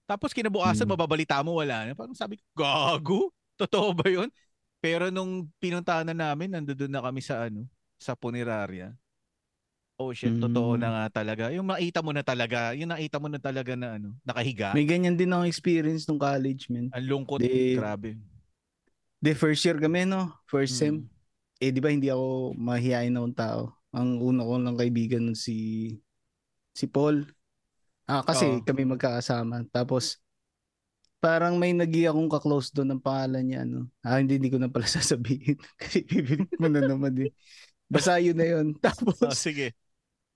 Tapos kinabukasan, Hmm. mababalita mo, wala na. Parang sabi ko, gago? Totoo ba yun? Pero nung pinuntahan na namin, nandoon na kami sa ano, sa punerarya. Oh shit, totoo Hmm. na nga talaga. Yung makita mo na talaga, yung nakita mo na talaga na ano, nakahiga. May ganyan din ako experience nung college, man. Ang lungkot, Di- grabe. The first year kami, no? First sem. Mm. Eh, di ba hindi ako mahihain na tao. Ang una ko lang kaibigan nun si si Paul. Ah, kasi Oo. kami magkakasama. Tapos, parang may nagi akong kaklose doon ng pangalan niya, ano. Ah, hindi, hindi ko na pala [LAUGHS] sasabihin. kasi pipilit mo na naman din. Basta yun na yun. [LAUGHS] Tapos, Oh, sige.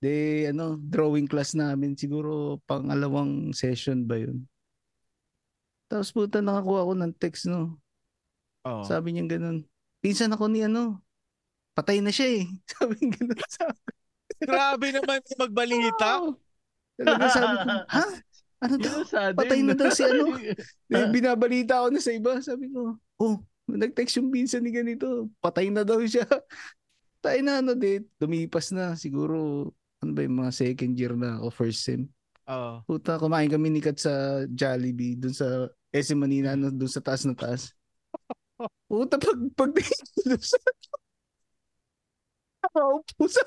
de, ano, drawing class namin. Siguro pangalawang session ba yun? Tapos puta nakakuha ako ng text, no? Oh. Sabi niya ganun. Pinsan ako ni ano. Patay na siya eh. [LAUGHS] Sabi niya ganun sa akin. Grabe naman magbalita. Talaga sabi ko, ha? Ano daw? Patay na daw si ano? [LAUGHS] Binabalita ako na sa iba. Sabi ko, oh, nag-text yung pinsan ni ganito. Patay na daw siya. [LAUGHS] Tayo na ano, di, lumipas na. Siguro, ano ba yung mga second year na ako, first sem. Oh. Puta, kumain kami ni Kat sa Jollibee, dun sa SM Manila, ano, dun sa taas na taas. [LAUGHS] Puta, pag, pag dun sa... Nakaupo sa...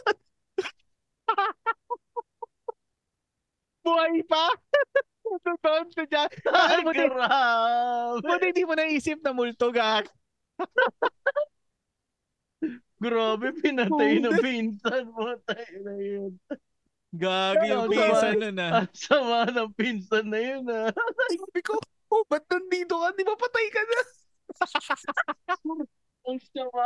Buhay pa? [LAUGHS] Totoo to dyan. Ay, Buti, grabe. buti hindi mo naisip na multo gag. [LAUGHS] Grabe, pinatay na pinsan mo. Tayo na yun. Gagi yung pinsan diba? nun ah. Ang sama ng pinsan na yun ah. Sabi ko, oh, ba't nandito ka? Di ba patay ka na? [LAUGHS] Ang sama.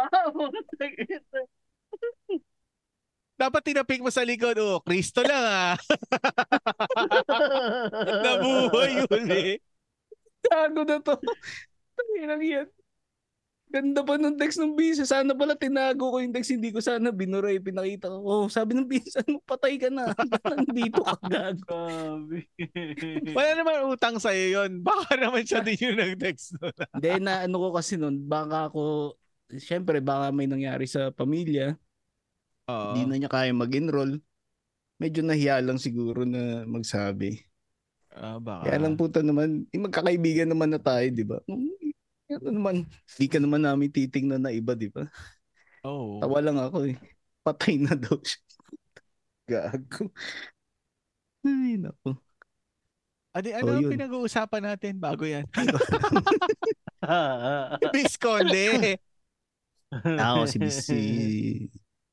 Dapat tinapik mo sa likod. Oh, Kristo lang ah. [LAUGHS] Nabuhay uli. Gago na to. Tanginang yan. Ganda pa nung text ng bisa. Sana pala tinago ko yung text. Hindi ko sana binuray. Pinakita ko. Oh, sabi ng bisa, mo patay ka na. Nandito ka gago. [LAUGHS] Wala naman utang sa'yo yun. Baka naman siya din yung nag-text nun. Hindi, na ano ko kasi nun, baka ako, syempre baka may nangyari sa pamilya. Oo. Hindi na niya kaya mag-enroll. Medyo nahiya lang siguro na magsabi. Ah, baka. Kaya lang puta naman, eh, magkakaibigan naman na tayo, di ba? Mm, Ano naman, di ka naman namin titingnan na iba, di ba? Oo. Tawa lang ako eh. Patay na daw siya. [LAUGHS] Gago. Ay, naku. Adi, Oh, ano yun. pinag-uusapan natin bago yan? Visconde. [LAUGHS] [LAUGHS] Ako, si, si...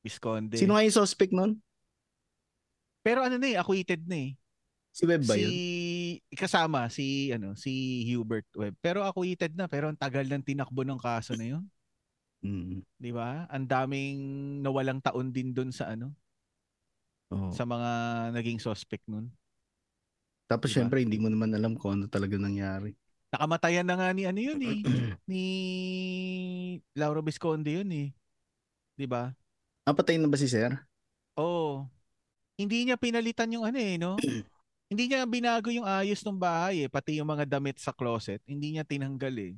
Visconde. Sino nga yung suspect nun? Pero ano na eh, acquitted na eh. Si Web ba si yun? kasama si ano si Hubert Webb. Pero acquitted na pero ang tagal ng tinakbo ng kaso na 'yon, Mm. 'di ba? Ang daming nawalang taon din doon sa ano, Oo. sa mga naging suspect nun. Tapos Diba? syempre, hindi mo naman alam kung ano talaga nangyari. Nakamatayan na nga ni ano 'yun eh, [CLEARS THROAT] ni Laura Visconde 'yun eh. 'Di ba? Ah, patay na ba si Sir? Oo. Hindi niya pinalitan yung ano eh, no? [CLEARS THROAT] Hindi niya binago yung ayos ng bahay eh, pati yung mga damit sa closet, hindi niya tinanggal eh.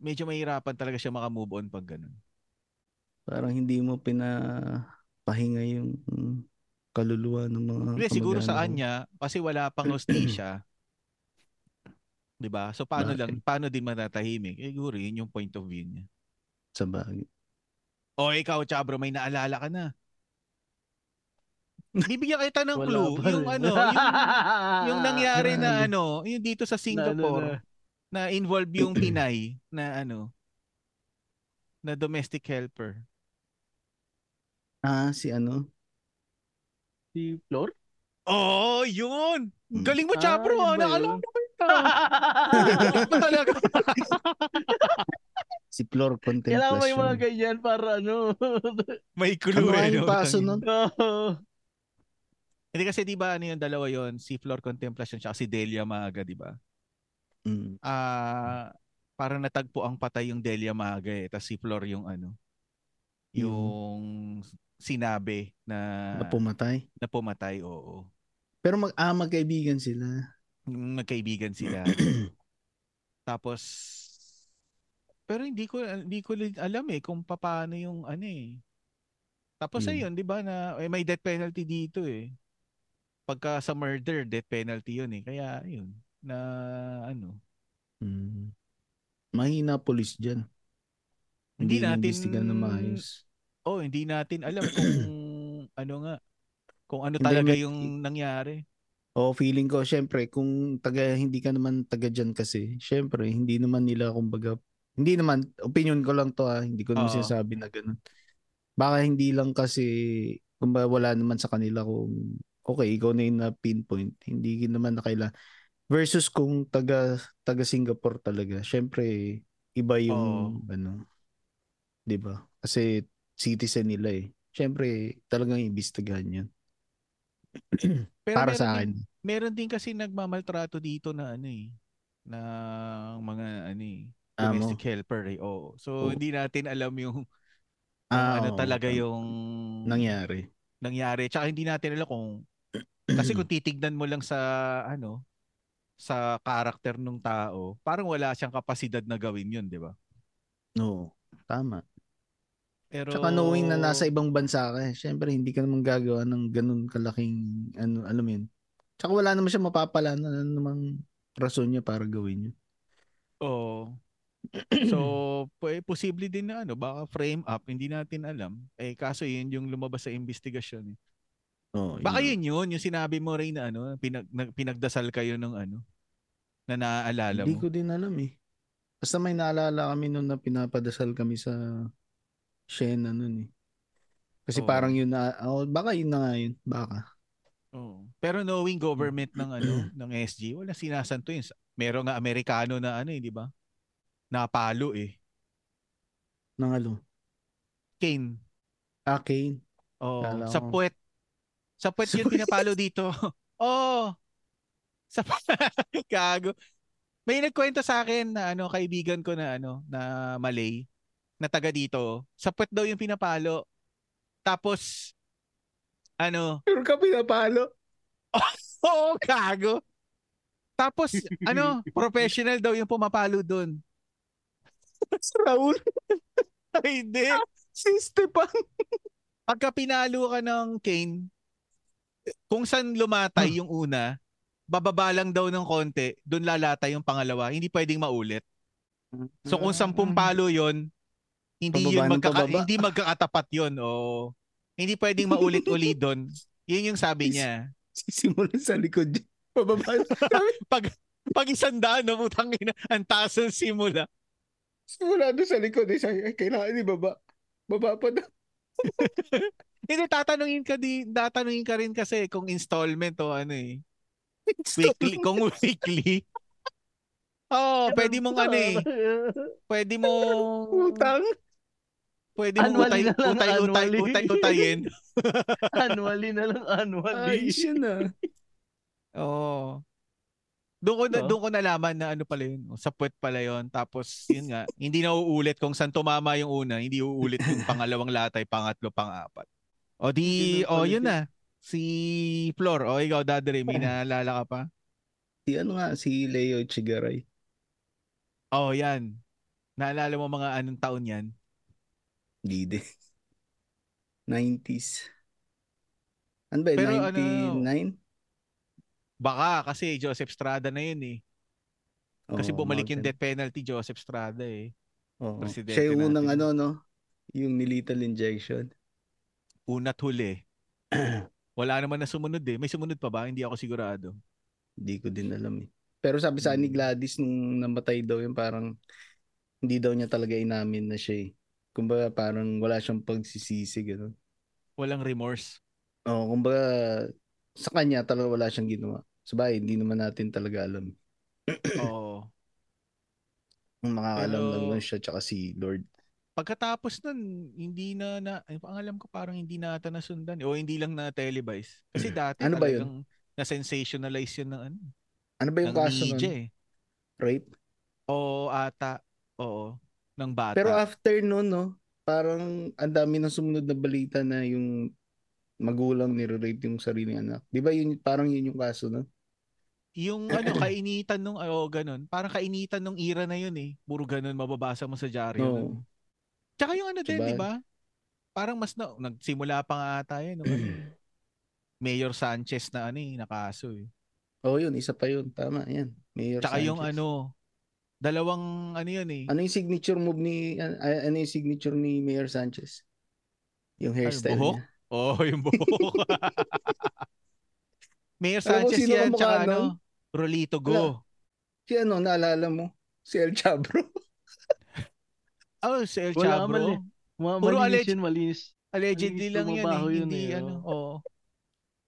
Medyo mahirapan talaga siya makamove on pag ganun. Parang hindi mo pinapahinga yung kaluluwa ng mga Hindi, siguro sa kanya, kasi wala pang [CLEARS THROAT] hostisya. 'Di ba? So paano lang, Bakit? paano din matatahimik? Eh, siguro yun yung point of view niya. Sa bagay. O ikaw, Chabro, may naalala ka na. [LAUGHS] Bibigyan kita ng Wala clue. pa Yung ano, yung, yung nangyari na [LAUGHS] ano, yung dito sa Singapore, na, involve yung Pinay na ano, na domestic helper. Ah, si ano? Si Flor? Oh, yun! Galing mo, yun Ah, yun? mo [LAUGHS] ito. talaga. Si Flor Contemplation. Kailangan mo yung mga ganyan para ano. [LAUGHS] May Ano clue eh. yung no? paso nun? [LAUGHS] Oo. Hindi kasi di ba ano yung dalawa yon si Flor Contemplation siya si Delia Maga, di ba? Mm. Ah, parang natagpo ang patay yung Delia Maga eh, tapos si Flor yung ano, yung sinabi na Na pumatay. na pumatay, oo. Pero mag ah, magkaibigan sila. Yung Nagkaibigan sila. [CLEARS THROAT] Tapos pero hindi ko hindi ko alam eh kung paano yung ano eh. Tapos Hmm. ayun, 'di ba na eh, may death penalty dito eh. Pagka sa murder, death penalty 'yun eh. Kaya ayun na ano, Mm. Mahina police dyan. Hindi natin- inimbestigan na maayos. oh, hindi natin alam kung [CLEARS THROAT] ano nga kung ano Hindi, talaga may- yung nangyari. O feeling ko, syempre, kung taga, hindi ka naman taga dyan kasi, syempre, hindi naman nila, kumbaga, hindi naman, opinion ko lang to ah, hindi ko naman Oo. sinasabi na ganun. Baka hindi lang kasi, kumbaga wala naman sa kanila kung, okay, ikaw na yung na-pinpoint, hindi naman na kailangan. Versus kung taga, taga Singapore talaga, syempre, iba yung, ano, di ba? Kasi, citizen nila eh. Siyempre, talagang imbestigahan yun. [CLEARS THROAT] Pero Para sa din- akin. meron din kasi nagmamaltrato dito na ano eh na mga ano eh. Domestic helper eh. Oo. So Oo. hindi natin alam yung, Ah, ano oo, talaga yung Nangyari. nangyari. Tsaka hindi natin alam kung [CLEARS THROAT] kasi kung titignan mo lang sa ano sa karakter ng tao, parang wala siyang kapasidad na gawin yun, di ba? Oo. Tama. Pero Tsaka knowing na nasa ibang bansa ka, eh, syempre hindi ka naman gagawa ng ganun kalaking, ano, alam mo yun. Tsaka wala naman siya mapapala na ano namang rason niya para gawin yun. Oo. So, [CLEARS THROAT] pu- posible din na ano, baka frame up, hindi natin alam. Eh, kaso yun yung lumabas sa investigasyon. Eh. Oo, Baka yun. yun yun, yung sinabi mo rin na ano, pinag, nag- pinagdasal kayo ng ano, na naaalala Hindi mo. ko din alam eh. Basta may naalala kami noon na pinapadasal kami sa Shena noon eh. Kasi Oo. parang yun na, oh, baka yun na nga yun. Baka. Oo. Pero knowing government ng ano, [CLEARS THROAT] ng SG, wala sinasanto yun. Meron nga Amerikano na ano eh, di ba? Napalo eh. Nang ano. Kane. Ah, Kane. Oh, Kala sa ko. puwet. Sa puwet yun pinapalo dito. [LAUGHS] oh. Sa [LAUGHS] Gago. May nagkwento sa akin na ano kaibigan ko na ano na Malay na taga dito. Sa puwet daw yung pinapalo. Tapos ano, Sure ka pinapalo? [LAUGHS] oo, gago. Tapos ano, professional daw yung pumapalo doon. [LAUGHS] Si Raul. [LAUGHS] Ay, hindi. Si Stepan. [LAUGHS] Pagka pinalo ka ng Kane, kung saan lumatay yung una, bababa lang daw ng konti, doon lalatay yung pangalawa. Hindi pwedeng maulit. So kung sampung palo yon hindi Pababa yun magkaka- pababa. hindi magkakatapat yon o hindi pwedeng maulit-uli doon. Yun yung sabi niya. Sisimulan sa likod. Pababa. Pag pag isang daan, no, putang ina, ang taas ng simula. Simula doon sa likod. Eh, sabi, ay, kailangan ni baba. Baba pa na. [LAUGHS] Hindi, tatanungin ka di, tatanungin ka rin kasi kung installment o ano eh. Weekly, kung weekly. Oo, oh, pwede mong ano eh. Pwede mo Utang. pwede mo utay, na lang, utay, utay, annually. utay, utayin. [LAUGHS] annually na lang, annually. Ayos yun ah. [LAUGHS] Oo. Doon ko na, Oo. doon ko nalaman na ano pala yun. Sa puwet pala yun. Tapos yun nga, [LAUGHS] hindi na uulit kung saan tumama yung una, hindi uulit yung pangalawang latay, pangatlo, pang-apat. O di, o pala yun na. Si Flor, o ikaw, Dadre, may [LAUGHS] naalala ka pa? Si ano nga, si Leo Chigaray. Oh, yan. Naalala mo mga anong taon yan? Hindi din. 90s. [LAUGHS] Ano ba, Pero 99? Baka kasi Joseph Strada na yun eh. Kasi Oo, bumalik yung mga death penalty Joseph Strada eh. Oo. presidente Siya yung unang natin. ano, no? Yung nilital injection. Una't huli. [CLEARS THROAT] Wala naman na sumunod eh. May sumunod pa ba? Hindi ako sigurado. Hindi ko din alam eh. Pero sabi sa ni Hmm. Gladys nung namatay daw yun, parang hindi daw niya talaga inamin na siya eh. Kumbaga parang wala siyang pagsisisi, gano'n. Walang remorse. Oo, kumbaga sa kanya talaga wala siyang ginawa. Sa bagay, hindi naman natin talaga alam. [CLEARS THROAT] Oo. Ang makakalam Pero- lang nun siya tsaka si Lord. Pagkatapos nun, hindi na, na ang alam ko parang hindi na ata nasundan. eh. O hindi lang na televise. Kasi dati Ano ba talagang na-sensationalize yun ng ano. Ano ba yung ng kaso nun? eh. Rape? Oo, ata. Oo. Ng bata. Pero after nun, no, parang ang dami ng sumunod na balita na yung magulang nire-rape yung sariling anak. Di ba yun, parang yun yung kaso, no? Yung [CLEARS THROAT] ano, kainitan nung, oh, ganun. Parang kainitan nung era na yun eh. Puro ganun, mababasa mo sa dyaryo. Oo. nun. Tsaka yung ano din, Diba? di ba? Parang mas na, nagsimula pa nga ata yun. ano, [CLEARS THROAT] Mayor Sanchez na ano eh, nakaso eh. Oo, yun, isa pa yun. Tama, yan. Mayor Tsaka yung Sanchez. ano, dalawang ano yun eh. Ano yung signature move ni, an- ano yung signature ni Mayor Sanchez? Yung hairstyle buhok? niya. Oh, yung buhok. [LAUGHS] [LAUGHS] Mayor Sanchez sino yan, tsaka ano, Rolito Go. Si ano, naalala mo? Si El Chabro. [LAUGHS] Oh, si El Wala Chabro. mali. Ma- Puro malinis alleged- yun, malinis. Allegedly Malinis lang yan eh. yun Hindi eh, ano. oh. Oh.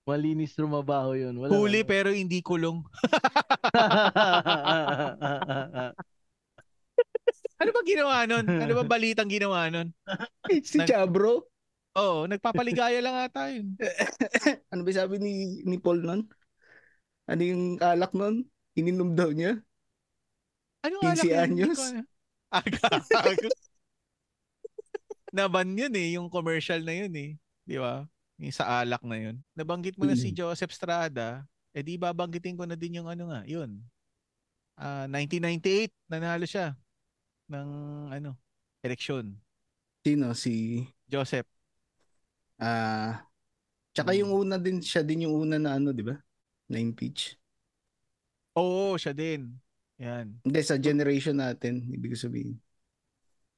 Malinis trumabaho yun. Wala Huli ano. pero hindi kulong. [LAUGHS] [LAUGHS] Ano ba ginawa nun? Ano ba balitang ginawa nun? si Nag- Chabro. Oo, nagpapaligaya lang ata yun. [LAUGHS] ano ba sabi ni, ni Paul nun? Ano yung alak nun? Ininom daw niya? Ano 15 yun? Hindi anyos? ko alam. Ah, gago. [LAUGHS] Naban yun eh, yung commercial na yun eh. Di ba? Yung sa alak na yun. Nabanggit mo na si Mm. Joseph Strada, eh di babanggitin ko na din yung ano nga, yun. Ah, 1998, nanalo siya ng ano, eleksyon. Sino? Si... Joseph. Ah... tsaka Hmm. yung una din, siya din yung una na ano, di ba? Na impeach. Oo, siya din. Yan. Hindi, sa generation natin, ibig sabihin.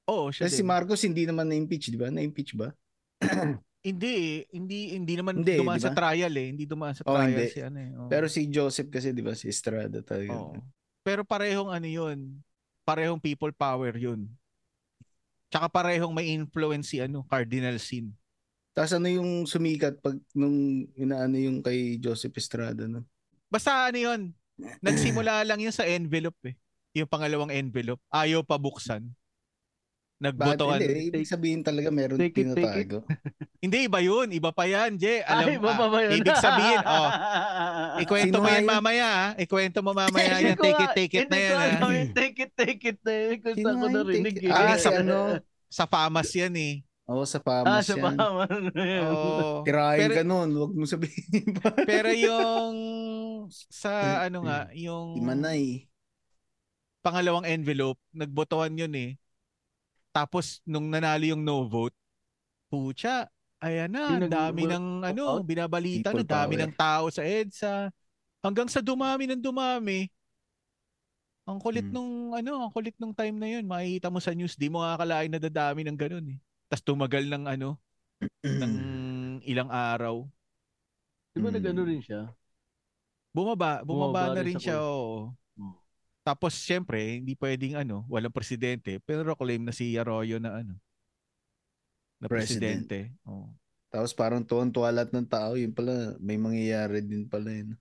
Oo, siya Kasi si din. Marcos hindi naman na-impeach, di ba? Na-impeach ba? [CLEARS THROAT] Hindi. Hindi, hindi naman Hindi, dumaan di sa trial eh. Hindi dumaan sa Oh, trial hindi. si ano eh. Oo. Pero si Joseph kasi, di ba? Si Estrada talaga. Oo. Pero parehong ano yun. Parehong people power yun. Tsaka parehong may influence si ano, Cardinal Sin. Tapos ano yung sumikat pag nung inaano yung kay Joseph Estrada, no? Basta ano yun, nagsimula lang yun sa envelope eh. Yung pangalawang envelope. Ayaw pa buksan. Nagbotohan. hindi? Ibig sabihin talaga meron Take it, take it. tinatago. [LAUGHS] Hindi, iba yun. Iba pa yan, Je. Alam, Ay, baba ah, ba yun? ibig sabihin, [LAUGHS] oh, ikwento Sino mo yan mamaya, ah. Ikwento mo mamaya Hindi yan. ko Take it, take it na hindi yan. ko ah. alam yung Take it, take it na yun. Kung saan ko narinig take it? eh. Ah, Ah, si ano? Sa famas yan eh. Oo, sa Ah, pamas sa yan. Bahamas. [LAUGHS] Oo. Tirahin Pero- ka nun, huwag mo sabihin [LAUGHS] pa. Pero yung sa ano nga, yung Si Manay. pangalawang envelope, nagbotohan yun eh. Tapos nung nanalo yung no vote, pucha, ayan na, Yung ang dami ng ano, binabalita, ang dami ng tao sa EDSA. Hanggang sa dumami ng dumami. Ang kulit Hmm. nung ano, ang kulit nung time na yun. Makikita mo sa news, di mo akalain na dadami ng ganun eh. Tapos tumagal ng ano, ng [CLEARS THROAT] ilang araw. Di ba Mm. nag-ano rin siya? Bumaba, bumaba, Bumaba na rin siya. oo. Hmm. Tapos syempre, hindi pwedeng ano, walang presidente, pero claim na si Arroyo na ano, na President. presidente. Oo. Tapos parang tuwan-tuwa lahat ng tao, yun pala, may mangyayari din pala yun.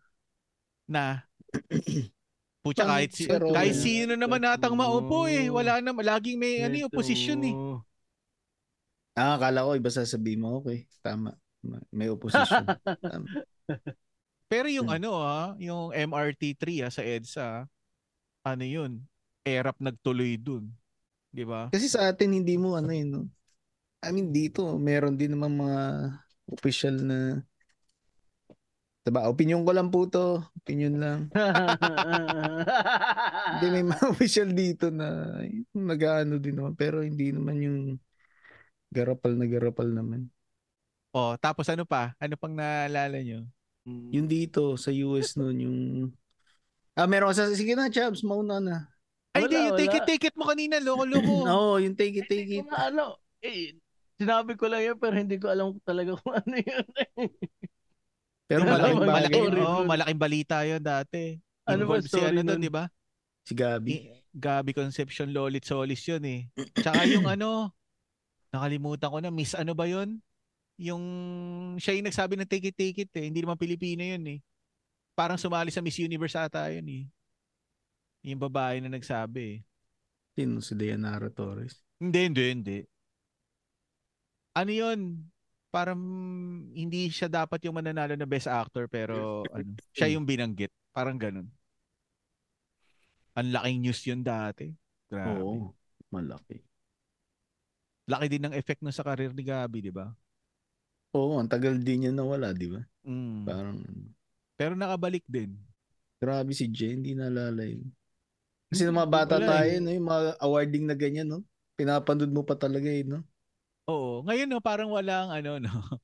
Na [CLEARS THROAT] Pucha kahit si, kahit sino naman natang maupo eh, wala na laging may ano, opposition eh. Ah, akala ko iba sasabihin mo, okay, tama. Ma- May opposition. [LAUGHS] Tama. Pero yung Hmm. ano ah, yung MRT3 ah, sa EDSA, ano yun, erap nagtuloy dun. Di ba? Kasi sa atin, hindi mo ano yun, no? I mean, dito, meron din naman mga official na Diba? Opinion ko lang po to. Opinion lang. [LAUGHS] Hindi, may mga official dito na nag-ano din naman. Pero hindi naman yung garapal na garapal naman. Oh, tapos ano pa? Ano pang naalala nyo? Yung dito sa US noon, yung... Ah, meron sa... Sige na, Chabs, mauna na. Ay, Wala, di, yung take it, take it mo kanina, loko-loko. [CLEARS THROAT] Oo, yung take it, take it. ano. Eh, sinabi ko lang yun pero hindi ko alam talaga kung ano yun. [LAUGHS] Pero malaking malaking, oh, malaking balita yun dati. Ano ba Involved si story ano nun? di ba? Si Gabi. Gabi Concepcion Lolit Solis yun eh. Tsaka yung [CLEARS THROAT] ano, nakalimutan ko na, Miss ano ba yun? Yung, siya yung nagsabi ng take it, take it eh. Hindi naman Pilipino yun eh. Parang sumali sa Miss Universe ata yun eh. Yung babae na nagsabi eh. Sino? Si Dayanara Torres. Hindi, hindi, hindi. Ano yun? Parang hindi siya dapat yung mananalo na best actor pero [LAUGHS] ano, siya yung binanggit. Parang ganun. Ang laking news yun dati. Grabe. Oo, malaki. Laki din ng effect nun sa career ni Gabi, di ba? Oo, ang tagal din niya nawala, di ba? Mm. Parang, Pero nakabalik din. grabe si Jay, hindi naalala yun. Kasi nung mga bata Wala tayo, eh. no, yung mga awarding na ganyan, no? Pinapanood mo pa talaga eh, no? Oo. Ngayon no, parang walang ano no. [LAUGHS]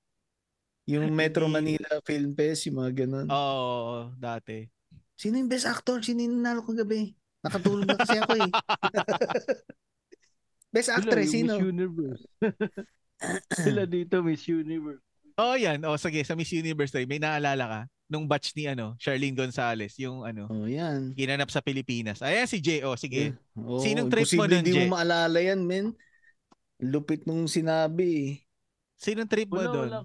Yung Metro Manila Film Fest, yung mga ganun. Oo, dati. Sino yung best actor? Sino yung nanalo kagabi? Nakatulog na kasi ako eh. [LAUGHS] best actress, sino? Miss Universe. [LAUGHS] Sila dito, Miss Universe. Oh, yan. Oh, sige, sa Miss Universe tayo, may naalala ka nung batch ni ano, Charlene Gonzalez, yung ano, Oh, yan. ginanap sa Pilipinas. Ayan si J.O. Sige. Oo, Sinong trip mo imposible dun, Hindi mo maalala yan, men. Lupit nung sinabi eh. Sinong trip mo Wala, doon? wala.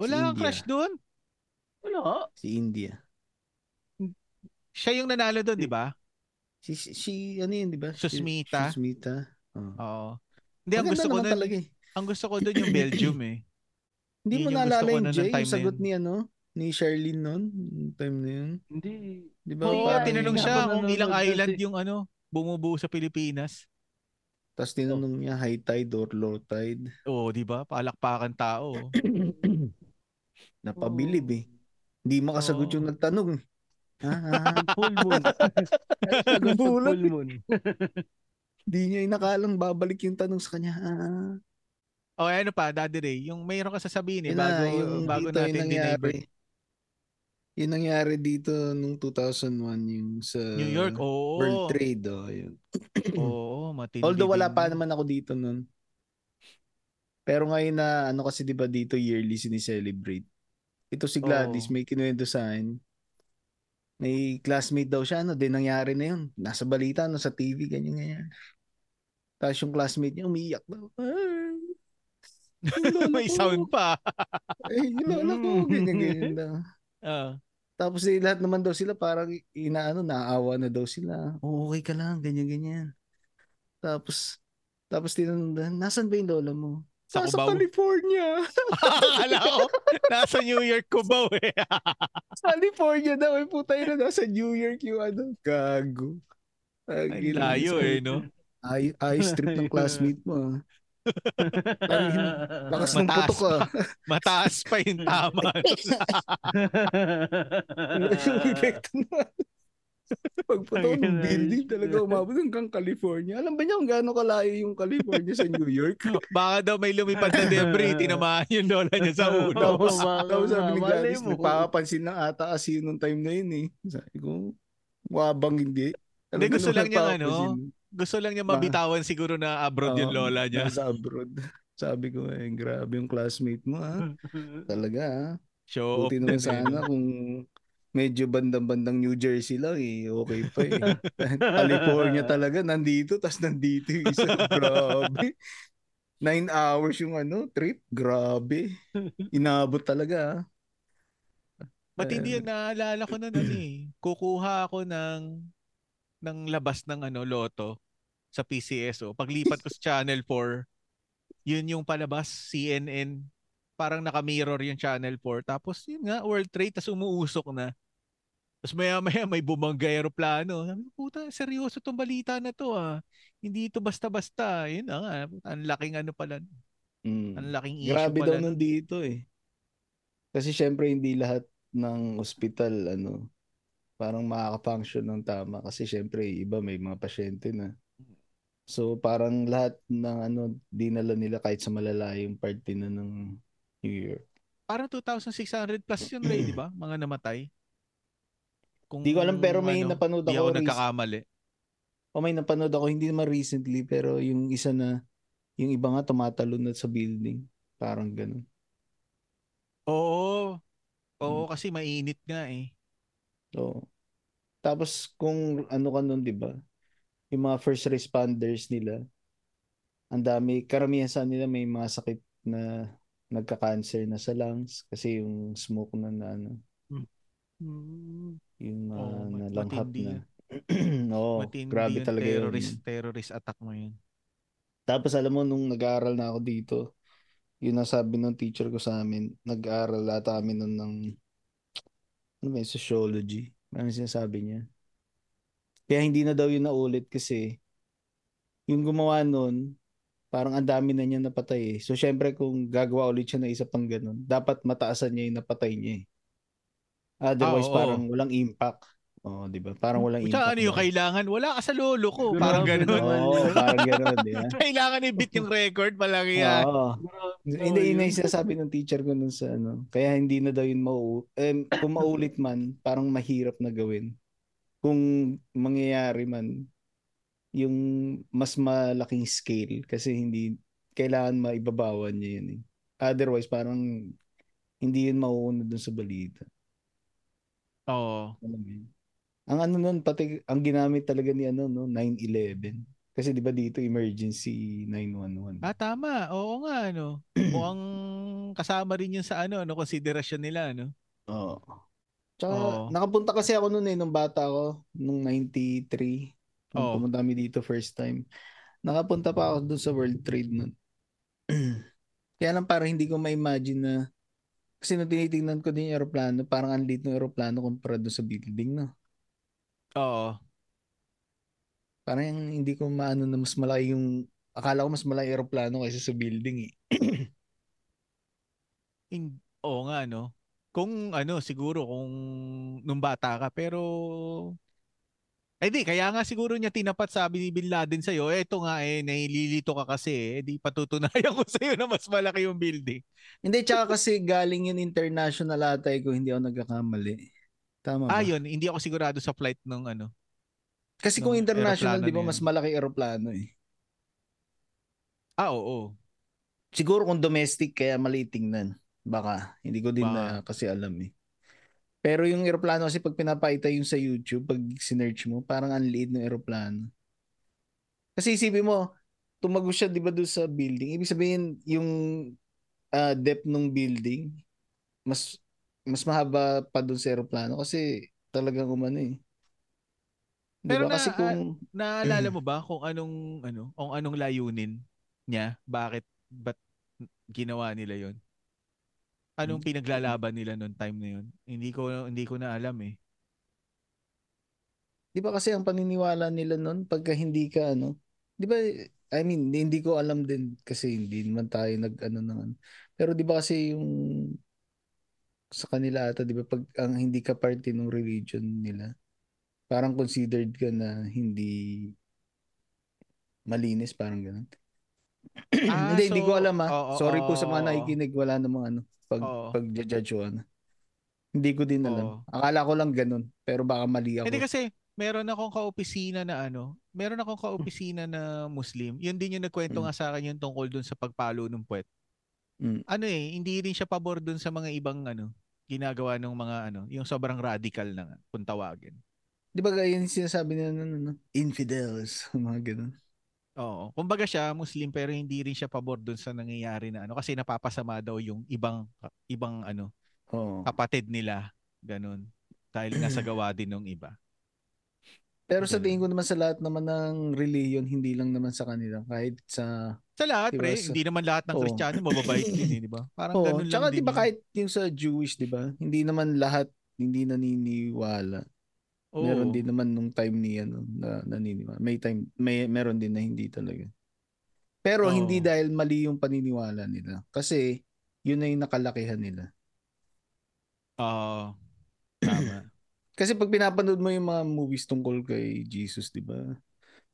Wala Si kang crush doon? Wala. Si India. Siya yung nanalo doon, di ba? Si, si, si ano yun, di ba? Si- Susmita. Susmita. Oh. Oo. Hindi, ang gusto ko nun, talaga eh. ang gusto ko doon yung Belgium eh. [CLEARS THROAT] Hindi mo naalala yung Jay, time yung sagot ni ano, ni Charlene noon, yung time na yun. Hindi. Di ba? Oo, parang- tinanong siya kung ilang island kasi- yung ano, bumubuo sa Pilipinas. Tapos tinanong niya high tide or low tide. Oo, di ba? Palakpakan tao. [CLEARS THROAT] Napabilib eh. Hindi makasagot Oo. yung nagtanong. Eh. Ah, Full moon. Nagulat Full eh. moon. Hindi niya inakalang babalik yung tanong sa kanya. Ah, O ano pa, Daddy Ray, yung mayroon ka sasabihin eh, yun na, bago, yung bago dito yung natin nangyari. dinivert. Yung nangyari dito nung 2001 yung sa New York, oo. World Trade. Oh, yun. Oo, matindi. Although wala pa naman ako dito nun. Pero ngayon na ano kasi 'di ba dito yearly sinicelebrate. Ito si Gladys Oo. may kinuwento sa akin. May classmate daw siya ano, din nangyari na yun. Nasa balita no sa TV ganyan ganyan. Tapos yung classmate niya umiiyak daw. [LAUGHS] May ko. sound pa. Ay, yung lola ko ganyan ganyan daw. [LAUGHS] Ah. Tapos eh, lahat naman daw sila parang inaano, naawa na daw sila. Oh, okay ka lang, ganyan ganyan. Tapos tapos tinanong, nasan ba yung lola mo? Sa Nasa Cubao. California. [LAUGHS] Akala ko, nasa New York ko ba eh. [LAUGHS] California daw. Ay putay na nasa New York yung ano. Gago. Ay, layo eh, no? Ay, ayos trip ng [LAUGHS] classmate mo. ah. Lakas ng putok ah. Mataas pa yung tama. Na. Pagputok ng na, building talaga na. umabot hanggang California. Alam ba niya kung gaano kalayo yung California sa New York? [LAUGHS] Baka daw may lumipad na debris, tinamaan yung lola niya sa ulo. Tapos, tapos sabi ni Gladys, mo. nagpapapansin lang ata kasi yun nung time na yun eh. Sabi ko, wabang hindi. Hindi, gusto lang niya, ano. Gusto lang niya mabitawan siguro na abroad yung lola niya. Nasa abroad. Sabi ko, eh, grabe yung classmate mo ha. [LAUGHS] Talaga ha. Show Buti naman sana kung medyo bandang-bandang New Jersey lang eh. Okay pa eh. [LAUGHS] California talaga, nandito, tas nandito yung isa. [LAUGHS] Grabe. Nine hours yung ano, trip. Grabe. Inabot talaga. Matindi yan, naalala ko na nun eh. Kukuha ako ng ng labas ng ano, loto sa PCSO. Paglipat ko sa Channel 4, yun yung palabas, CNN. Parang naka-mirror yung Channel 4. Tapos yun nga, World Trade, tas umuusok na. Tapos maya-maya may bumangga aeroplano. Sabi puta, seryoso tong balita na to ah. Hindi ito basta-basta. Yun na nga, ang laking ano pala. Mm. Ang laking issue Grabe pala. daw nandito eh. Kasi syempre hindi lahat ng ospital ano parang makaka-function ng tama kasi syempre iba may mga pasyente na. So parang lahat ng ano dinala nila kahit sa malalayong parte na ng New York. Parang 2,600 plus yun, Ray, di ba? Mga namatay. Kung, Di ko alam pero may ano, napanood ako. ako rec- nagkakamali. o may napanood ako hindi naman recently pero yung isa na yung iba nga tumatalon na sa building. Parang ganun. Oo. Oo, Hmm. kasi mainit nga eh. So, tapos kung ano ka nun, 'di ba? Yung mga first responders nila, ang dami, karamihan sa nila may mga sakit na nagka-cancer na sa lungs kasi yung smoke na, na ano, Hmm. yung mga Oo, mat- nalanghap matindi na. [CLEARS THROAT] Oo, Matindi grabe yung talaga terrorist, yun. terrorist attack mo yun. Tapos alam mo, nung nag-aaral na ako dito, yun ang sabi ng teacher ko sa amin, nag-aaral ata kami nun ng, ano ba sociology. Ano sinasabi niya? Kaya hindi na daw yun naulit kasi yung gumawa nun, parang ang dami na niya napatay eh. So syempre kung gagawa ulit siya ng isa pang ganun, dapat mataasan niya yung napatay niya eh. Otherwise Ah, oo. parang walang impact. Oh, 'di ba? Parang walang Tsaka impact. ano yung kailangan? Wala ka sa lolo ko. Parang ganun. naman. Oo, parang gano'n, di ba? [LAUGHS] kailangan i-beat yung record. Walang yan. Oo. Hindi, yung sinasabi ng teacher ko nun sa ano. Kaya hindi na daw yun mau eh, kung maulit man, parang mahirap na gawin. Kung mangyayari man, yung mas malaking scale kasi hindi kailangan maibabawan niya yun eh. Otherwise, parang hindi yun mauuna dun sa balita. Oo. Ang ano nun, pati ang ginamit talaga ni ano, no, 9-11. Kasi di ba dito emergency 911. Ah, tama. Oo nga, ano. [CLEARS THROAT] Mukhang kasama rin yun sa ano, ano, konsiderasyon nila, ano. Oo. Tsaka Oo. nakapunta kasi ako noon eh nung bata ako nung 93. Nung Oo. pumunta kami dito first time. Nakapunta pa ako dun sa World Trade nun. [CLEARS THROAT] Kaya lang parang hindi ko ma-imagine na kasi nung tinitingnan ko din yung aeroplano, parang ang liit ng aeroplano kumpara doon sa building, no? Oo. Parang yung hindi ko maano na mas malaki yung akala ko mas malaki aeroplano kaysa sa building eh. [CLEARS THROAT] In, oo nga, no? Kung ano, siguro kung nung bata ka, pero... Eh di, kaya nga siguro niya tinapat sabi ni Bin Laden sa'yo, eh, ito nga eh, nahililito ka kasi eh, di patutunayan [LAUGHS] ko sa'yo na mas malaki yung building. Hindi, tsaka kasi galing yun international atay ko, hindi ako nagkakamali. Tama ba? Ah, yun, hindi ako sigurado sa flight nung ano. Kasi kung nung international, aeroplano di ba, mas malaki aeroplano eh. Ah, oo. Siguro kung domestic, kaya mali tingnan. Baka. Hindi ko din Baka. na kasi alam eh. Pero yung aeroplano kasi pag pinapakita yung sa YouTube, pag sinearch mo, parang ang liit ng aeroplano. Kasi isipin mo, tumago siya di ba doon sa building. Ibig sabihin, yung ah, depth ng building, mas mas mahaba pa doon sa aeroplano kasi talagang umano eh. Di Pero na- Kasi kung Naalala [CLEARS THROAT] mo ba kung anong ano, kung anong layunin niya? Bakit ba't ginawa nila 'yon? Anong Hmm. pinaglalaban nila noong time na 'yon? Hindi ko hindi ko na alam eh. Di ba kasi ang paniniwala nila noon pagka hindi ka ano, di ba I mean, hindi- hindi ko alam din kasi hindi naman tayo nag ano ano. Pero di ba kasi yung sa kanila ata, di ba pag ang hindi ka parte ng religion nila, parang considered ka na hindi malinis, parang ganun. [CLEARS THROAT] Ah, hindi, hindi so- ko alam ah. oo, Sorry po sa mga nakikinig, wala namang ano, pag, Oo. pag-judge o ano. Hindi ko din alam. Oo. Akala ko lang ganun, pero baka mali ako. Hindi kasi meron akong kaopisina na ano, meron akong kaopisina na Muslim. Yun din yung nagkwento Mm. nga sa akin yung tungkol dun sa pagpalo ng puwet. Mm. Ano eh, hindi rin siya pabor dun sa mga ibang ano, ginagawa ng mga ano, yung sobrang radical na nga, kung tawagin. Di ba ganyan yung sinasabi nila ano, ano, infidels, [LAUGHS] mga ganun. Oo. Kumbaga siya Muslim pero hindi rin siya pabor dun sa nangyayari na ano kasi napapasama daw yung ibang ibang ano Oo. kapatid nila ganun dahil nasa [CLEARS THROAT] gawa din ng iba. Pero sa tingin ko naman sa lahat naman ng religion, hindi lang naman sa kanila, kahit sa... Sa lahat Diba, pre, sa- hindi naman lahat ng Oo. Kristiyano mababait din eh, di ba? Parang Oo, ganun tsaka lang di din. ba kahit yung sa Jewish, di ba? Hindi naman lahat hindi naniniwala. Oo. Meron din naman nung time ni ano na naniniwala. May time may meron din na hindi talaga. Pero Oo. hindi dahil mali yung paniniwala nila. Kasi yun na yung nakalakihan nila. Oo. tama. [CLEARS THROAT] Kasi pag pinapanood mo yung mga movies tungkol kay Jesus, di ba?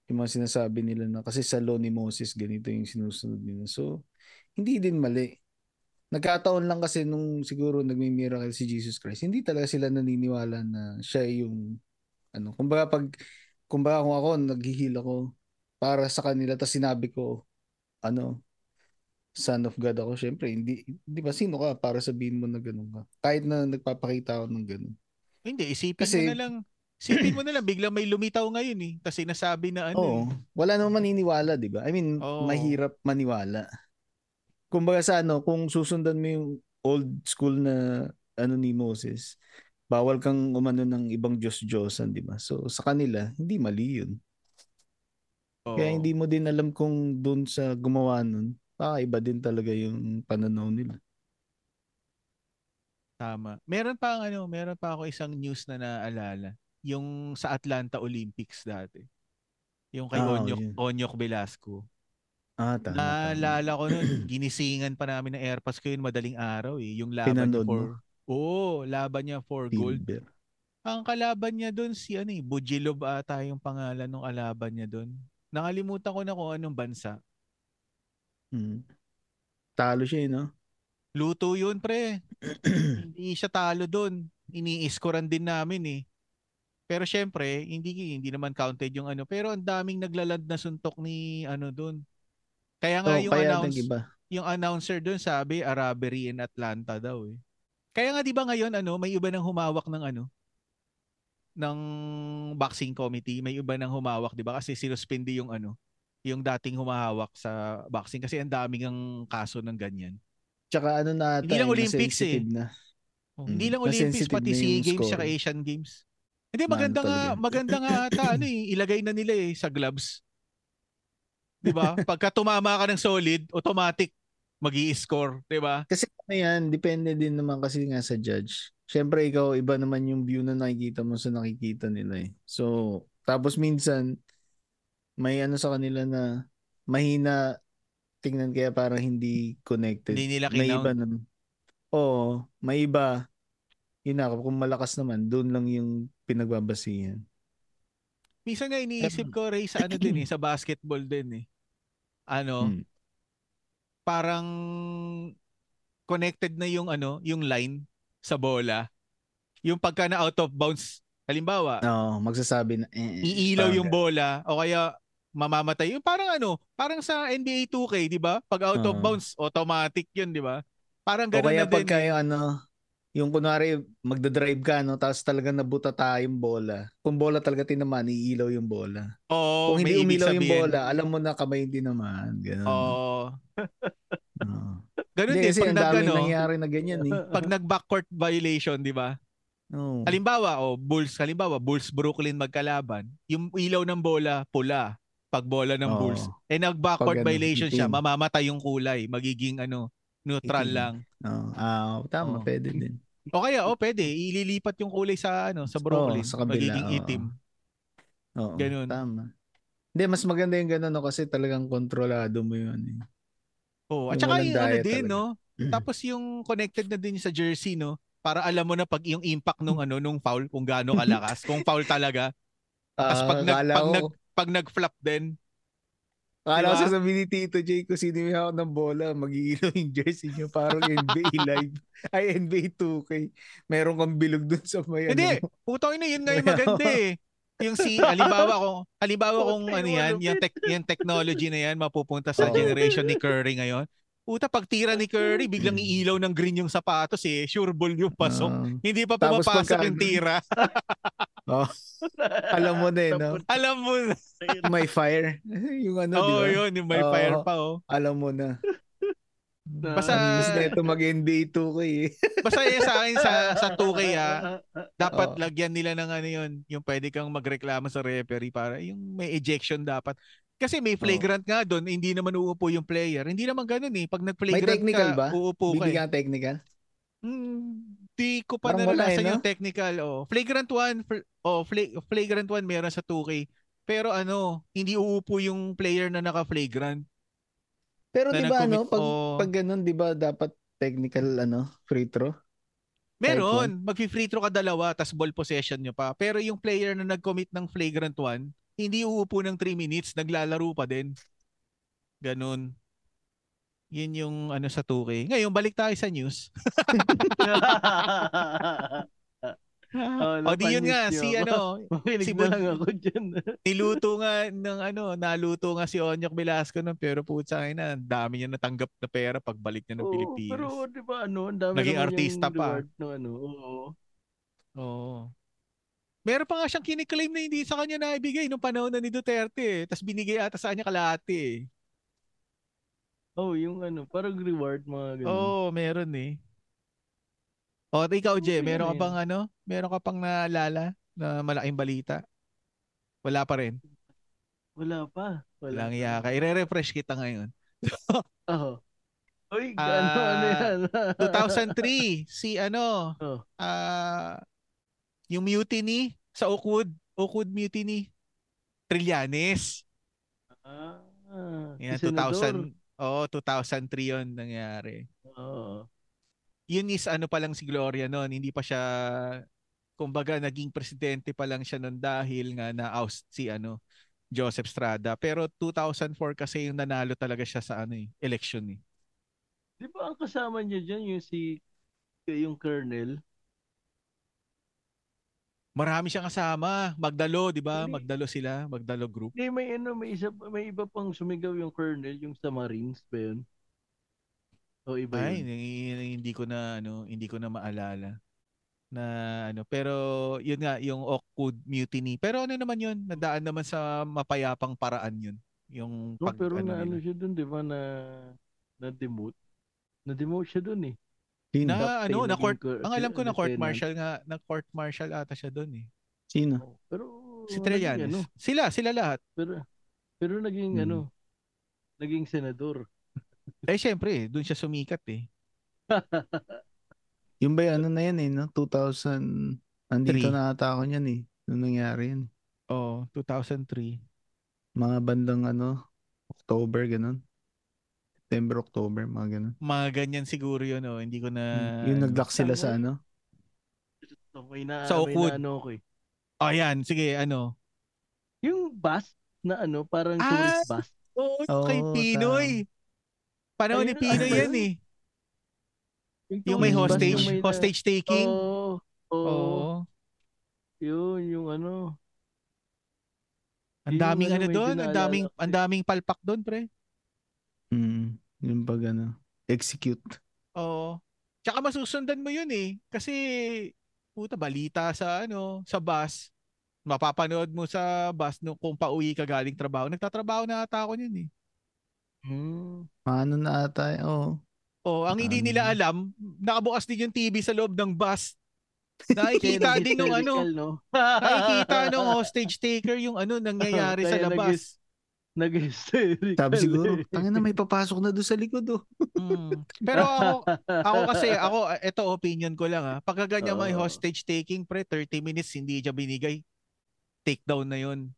Yung mga sinasabi nila na kasi sa law ni Moses, ganito yung sinusunod nila. So, hindi din mali. Nagkataon lang kasi nung siguro nagmi-miracle si Jesus Christ, hindi talaga sila naniniwala na siya yung ano, kumbaga pag kumbaga kung ako naghihil ako para sa kanila tapos sinabi ko ano son of God ako, syempre hindi, di ba sino ka para sabihin mo na ganun ka? Kahit na nagpapakita ako ng ganun. Hindi, isipin Kasi- mo na lang. Isipin mo na lang, biglang may lumitaw ngayon eh. Tapos sinasabi na ano Oo. eh. Wala namang maniniwala, di ba? I mean, Oo. mahirap maniwala. Kumbaga sa ano, kung susundan mo yung old school na ano ni Moses, bawal kang umano ng ibang Diyos-Diyosan, di ba? So sa kanila, hindi mali yun. Oo. Kaya hindi mo din alam kung doon sa gumawa nun, baka iba din talaga yung pananaw nila. Tama. Meron pa ang ano, meron pa ako isang news na naalala. Yung sa Atlanta Olympics dati. Yung kay Ah, Onyok, yun. Onyok Velasco. Ah, tama. tama. Naalala ko nun, [CLEARS THROAT] ginisingan pa namin ng airpass ko yun madaling araw eh. Yung laban Pinanood for... Oo, laban niya for gold. Silver. Ang kalaban niya doon si ano eh, Bujilov ata yung pangalan ng kalaban niya doon. Nakalimutan ko na kung anong bansa. Hmm. Talo siya, eh, no? Luto yun, pre. [CLEARS THROAT] hindi siya talo doon. Ini-scorean din namin eh. Pero syempre, hindi hindi naman counted yung ano. Pero ang daming naglalad na suntok ni ano doon. Kaya nga Oh, yung kaya announce, yung announcer doon sabi Arabery in Atlanta daw eh. Kaya nga 'di ba ngayon ano, may iba nang humawak ng ano ng boxing committee, may iba nang humawak 'di ba? Kasi sinuspindi yung ano, yung dating humahawak sa boxing kasi ang daming ang kaso ng ganyan. Tsaka ano na Hindi lang eh, Olympics, na-sensitive na. Oh, Mm. Hindi lang Olympics, pati SEA Games score. Asian Games. Hindi ano maganda nga, maganda nga ata ano eh, ilagay na nila eh sa gloves. 'Di ba? [LAUGHS] Pagka tumama ka ng solid, automatic magi-score, 'di ba? Kasi ano yan, depende din naman kasi nga sa judge. Siyempre ikaw, iba naman yung view na nakikita mo sa nakikita nila eh. So, tapos minsan, may ano sa kanila na mahina tingnan kaya parang hindi connected. Hindi nila may iba naman. Oo, may iba. Yun na, kung malakas naman, doon lang yung pinagbabasihan. Minsan nga iniisip ko Ray sa ano din eh, sa basketball din eh. Ano, Hmm. Parang connected na yung ano, yung line sa bola. Yung pagka na out of bounds, halimbawa, Oo, magsasabi na eh, iilaw parang yung bola o kaya mamamatay. Yung parang ano, parang sa NBA 2K, 'di ba? Pag out of Oo. bounds, automatic 'yun, 'di ba? Parang O ganun kaya na din. pagka eh. yung ano, yung kunwari magdadrive ka no, tapos talagang nabuta tayo yung bola. Kung bola talaga tinaman, iilaw yung bola. Oo, Kung hindi umilaw yung bola, alam mo na kamay hindi naman. Ganun. Oo. [LAUGHS] Oo. [LAUGHS] Ganun Hindi din kasi pag ang daming ano, nangyari na ganyan eh. pag nag backcourt violation, 'di ba? Oo. Halimbawa, oh, Bulls, halimbawa, Bulls Brooklyn magkalaban, yung ilaw ng bola pula pag bola ng Oo. Bulls. Eh nag backcourt Pag ano, violation siya, mamamatay yung kulay, magiging ano, neutral lang. Oo. Ah, tama, Oo. pwede din. O kaya, oh, pwede, ililipat yung kulay sa ano, sa Brooklyn, Oo, sa kabila, magiging oo. itim. Oo, Ganun. tama. Hindi, mas maganda yung ganun no, kasi talagang kontrolado mo yun eh. Oh, at saka yung ano din, talaga. no? Tapos yung connected na din sa jersey, no? Para alam mo na pag yung impact nung ano nung foul kung gaano kalakas, kung foul talaga. Tapos pag Ah, nag akala pag nag pag nag-flop din, Akala ko Diba? sasabihin ni Tito J kung sino may hawak ng bola, mag-iilaw yung [LAUGHS] jersey niya parang NBA Live. [LAUGHS] Ay, NBA 2K. Meron kang bilog dun sa may Hindi, ano. putang ina yun nga yung [LAUGHS] maganda eh. Yung si halimbawa kung halimbawa kung ano yung yan, yung, tech, yung technology na yan mapupunta sa generation ni Curry ngayon. Puta pag tira ni Curry, biglang iilaw ng green yung sapatos eh. Sure ball yung pasok. Ah, Hindi pa pumapasok pagka- yung tira. [LAUGHS] alam mo na eh, no? Alam mo na. May fire. [LAUGHS] yung ano, di Oo, ba? yun. Yung may Oo. fire pa, oh. Alam mo na. Basta- Ang inis na ito mag-NBA 2K eh. [LAUGHS] Basta yun sa akin sa, sa 2K ah, dapat Oo. lagyan nila ng ano yun, yung pwede kang magreklamo sa referee para yung may ejection dapat. Kasi may flagrant nga doon, hindi naman uupo yung player. Hindi naman ganun eh. Pag May nag-flagrant technical ka, ba? uupo ka eh. Bibigyan ka technical? Hmm, di ko pa Parang eh, naranasan no? yung technical. Oh. Flagrant 1, fl- oh, fla- flagrant 1 meron sa 2K. Pero ano, hindi uupo yung player na naka-flagrant. Pero Na di ba ano, pag, Oo. pag ganun, di ba dapat technical ano, free throw? Meron, mag-free throw ka dalawa, tas ball possession nyo pa. Pero yung player na nag-commit ng flagrant 1, hindi uupo ng 3 minutes, naglalaro pa din. Ganun. Yun yung ano sa 2K. Ngayon, balik tayo sa news. [LAUGHS] Oh, o di yun nga, si ano, [LAUGHS] si Bul- lang ako dyan. [LAUGHS] niluto nga ng ano, naluto nga si Onyok Velasco nun, pero putsa na, ang dami niya natanggap na pera pagbalik niya ng Oo, Pilipinas. pero di ba ano, ang dami Naging artista pa. ng ano. Oo. Oo. Meron pa nga siyang kiniklaim na hindi sa kanya naibigay nung panahon na ni Duterte eh. Tapos binigay ata sa kanya kalahati eh. Oh, yung ano, parang reward mga ganun. Oo, meron eh. O, ikaw, Jay, Okay meron ka bang ano? Meron ka pang naalala na malaking balita? Wala pa rin. Wala pa. Wala Walang pa. iya ka. I-refresh kita ngayon. [LAUGHS] Oo. Uy, Ah, ano, ano yan? [LAUGHS] 2003, si ano, Oh. ah, yung mutiny sa Oakwood, Oakwood mutiny, Trillanes. Ah, Yan, si Senador. 2000, oh, 2003 yon nangyari. Oo. Yun is ano pa lang si Gloria noon, hindi pa siya kumbaga naging presidente pa lang siya noon dahil nga na-oust si ano Joseph Strada. Pero 2004 kasi yung nanalo talaga siya sa ano eh, election eh. Di ba ang kasama niya dyan yung si yung Colonel? Marami siyang kasama, Magdalo, 'di ba? Magdalo sila, Magdalo group. Hindi, may ano, may isa may iba pang sumigaw yung Colonel, yung sa Marines ba yun? O iba Ay, yun? hindi- hindi ko na ano, hindi ko na maalala na ano, pero yun nga yung Oakwood mutiny. Pero ano naman yun, nadaan naman sa mapayapang paraan yun. Yung No, pag pero ano na ano siya dun, di ba, na na-demote? Na-demote siya dun eh. Sino? Na ano, na court, co- ang alam ko na court martial nga, na court martial ata siya doon eh. Sino? Oh, Pero Si Trillanes. ano, Sila, sila lahat. pero pero naging Hmm. ano, naging senador. [LAUGHS] Eh, syempre, doon siya sumikat eh. [LAUGHS] Yung ba ano na yan eh, no? 2000, andito Three. na ata ako niyan eh. Nung nangyari yan. Oh, 2003. Mga bandang ano, October, ganun. September, October, mga ganun. Mga ganyan siguro yun, oh. Hindi ko na... yung nag-lock sila sa ano. So, may na, Sa may Oakwood. na ano ko eh. Oh, yan. Sige, ano. Yung bus na ano, parang Ah! tourist bus. Oo, Oo, kay Pinoy. Panahon ni Pinoy ano yan eh. Yung may tourist bus, hostage, yung may hostage taking. Oo. Oo. Oo. Yun, yung ano. Ang Yung daming ano, ano may doon, ang daming ang eh. daming palpak doon, pre. Yung pag ano, execute. Oo. Tsaka masusundan mo yun eh. Kasi puta balita sa ano, sa bus. Mapapanood mo sa bus no, kung pauwi ka galing trabaho. Nagtatrabaho na ata ako yun eh. Hmm. Ano na ata, eh, oo. Oh, ang hindi nila alam, nakabukas din yung TV sa loob ng bus. [LAUGHS] Nakikita din ng ano, no? nakikita [LAUGHS] ng hostage taker yung ano nangyayari sa labas. Nag-hysterical. Sabi siguro, eh. tangin na may papasok na doon sa likod oh. Mm. Pero ako, [LAUGHS] ako kasi, ako, ito opinion ko lang ha. Pagka ganyan may Oo. hostage taking, pre, 30 minutes hindi siya binigay. Take down na yun.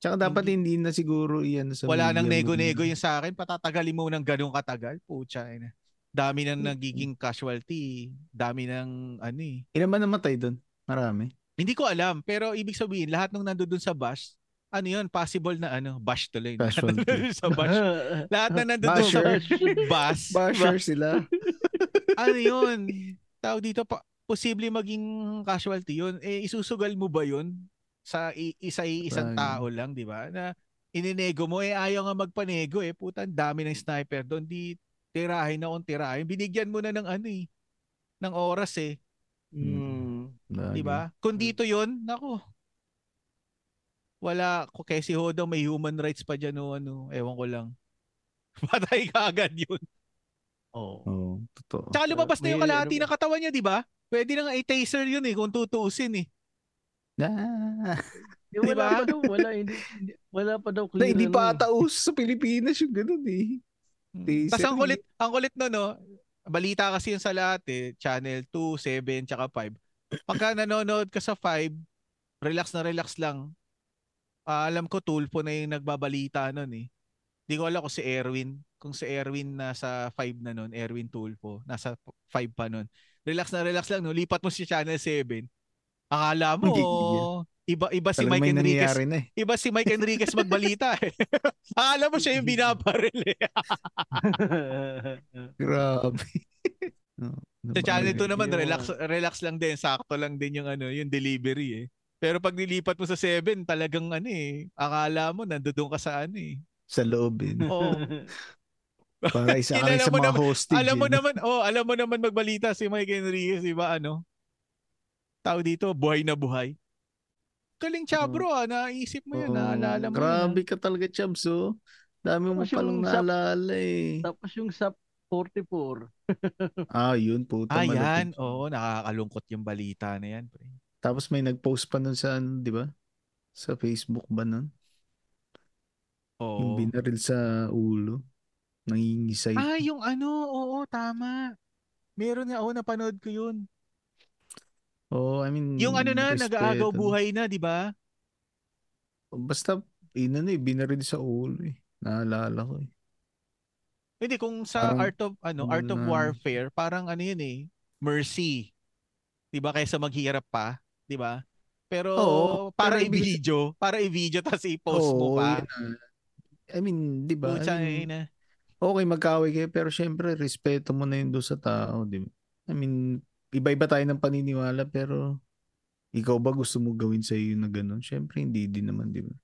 Tsaka dapat hindi, na siguro iyan sa Wala nang nego-nego yung sa akin. Patatagalin mo ng ganung katagal. Pucha, ina. Dami nang nagiging casualty. Dami ng ano eh. Ilan ba namatay doon? Marami. Hindi ko alam. Pero ibig sabihin, lahat nung nandoon sa bus, ano yun, possible na ano, bash tuloy. Casualty. [LAUGHS] sa bash. [LAUGHS] Lahat na nandoon sa [LAUGHS] Basher. bus. Basher sila. ano yun? Tao dito, pa, posible maging casualty yun. Eh, isusugal mo ba yun? Sa i- isa isang tao lang, di ba? Na ininego mo, eh ayaw nga magpanego eh. Puta, ang dami ng sniper doon. Di tirahin na kung tirahin. Binigyan mo na ng ano eh. Ng oras eh. Hmm. Di ba? Kung dito yun, nako. Wala, ko kay si Hodo may human rights pa dyan o ano, ewan ko lang. [LAUGHS] Patay ka agad yun. Oo, oh, totoo. Tsaka lumabas na yung kalahati ano ng katawan niya, di ba? Pwede na nga i-taser yun eh, kung tutuusin eh. Ah, Eh, wala Diba? pa daw, wala, hindi, hindi- wala pa daw na, clear. hindi ano pa eh. ata uso sa Pilipinas yung ganun eh. Taser Tapos ang kulit, ang kulit no, no, balita kasi yun sa lahat eh, channel 2, 7, tsaka 5. Pagka nanonood ka sa 5, relax na relax lang. Ah, alam ko Tulfo na yung nagbabalita nun eh. Hindi ko alam kung si Erwin, kung si Erwin nasa 5 na nun, Erwin Tulfo, nasa 5 pa nun. Relax na relax lang, no? lipat mo si channel 7. Akala mo, Hindi, iba iba si Mike Enriquez na eh. iba si Mike Enriquez magbalita eh. [LAUGHS] Akala mo siya yung binabaril eh. [LAUGHS] Grabe. no, Sa channel 2 naman, relax relax lang din, sakto lang din yung ano, yung delivery eh. Pero pag nilipat mo sa 7, talagang ano eh, akala mo nandoon ka sa ano eh. Sa loob eh. Oh. [LAUGHS] Para isa ka sa mga naman- hostage. alam mo eh. naman, oh, alam mo naman magbalita si Mike Enriquez, di ba ano? Tao dito, buhay na buhay. Galing Chabro ah, naisip mo yun, Oo, naalala mo yun. Grabe ka talaga, Chubbs, oh. Dami mo palang naalala eh. Tapos yung sa 44, Ah, yun, puta Ah, yan. Oo, nakakalungkot yung balita na yan. Pre. Tapos may nag-post pa nun sa, ano, di ba? Sa Facebook ba nun? Yung Oo. binaril sa ulo. Nangingisay. Ah, yung ano, oo, tama. Meron nga, oo, napanood ko yun. Oh, I mean, Yung ano na, respeto. nag-aagaw buhay na, di ba? Basta, ina na eh, binaril sa ulo eh. Naalala ko eh. Hindi, kung sa Parang- Art of, ano, Art of na- Warfare, parang ano yun eh, mercy. Di ba? Kaysa maghirap pa, di ba? Pero Oo, para pero i-video, para i-video [LAUGHS] tapos i-post mo Oo, pa. yun na. I mean, di ba? Pucha, I mean, okay, magkaway kayo, pero syempre, respeto mo na yun doon sa tao, di ba? I mean, iba-iba tayo ng paniniwala, pero ikaw ba gusto mo gawin sa iyo na ganun? Syempre, hindi din naman, di ba?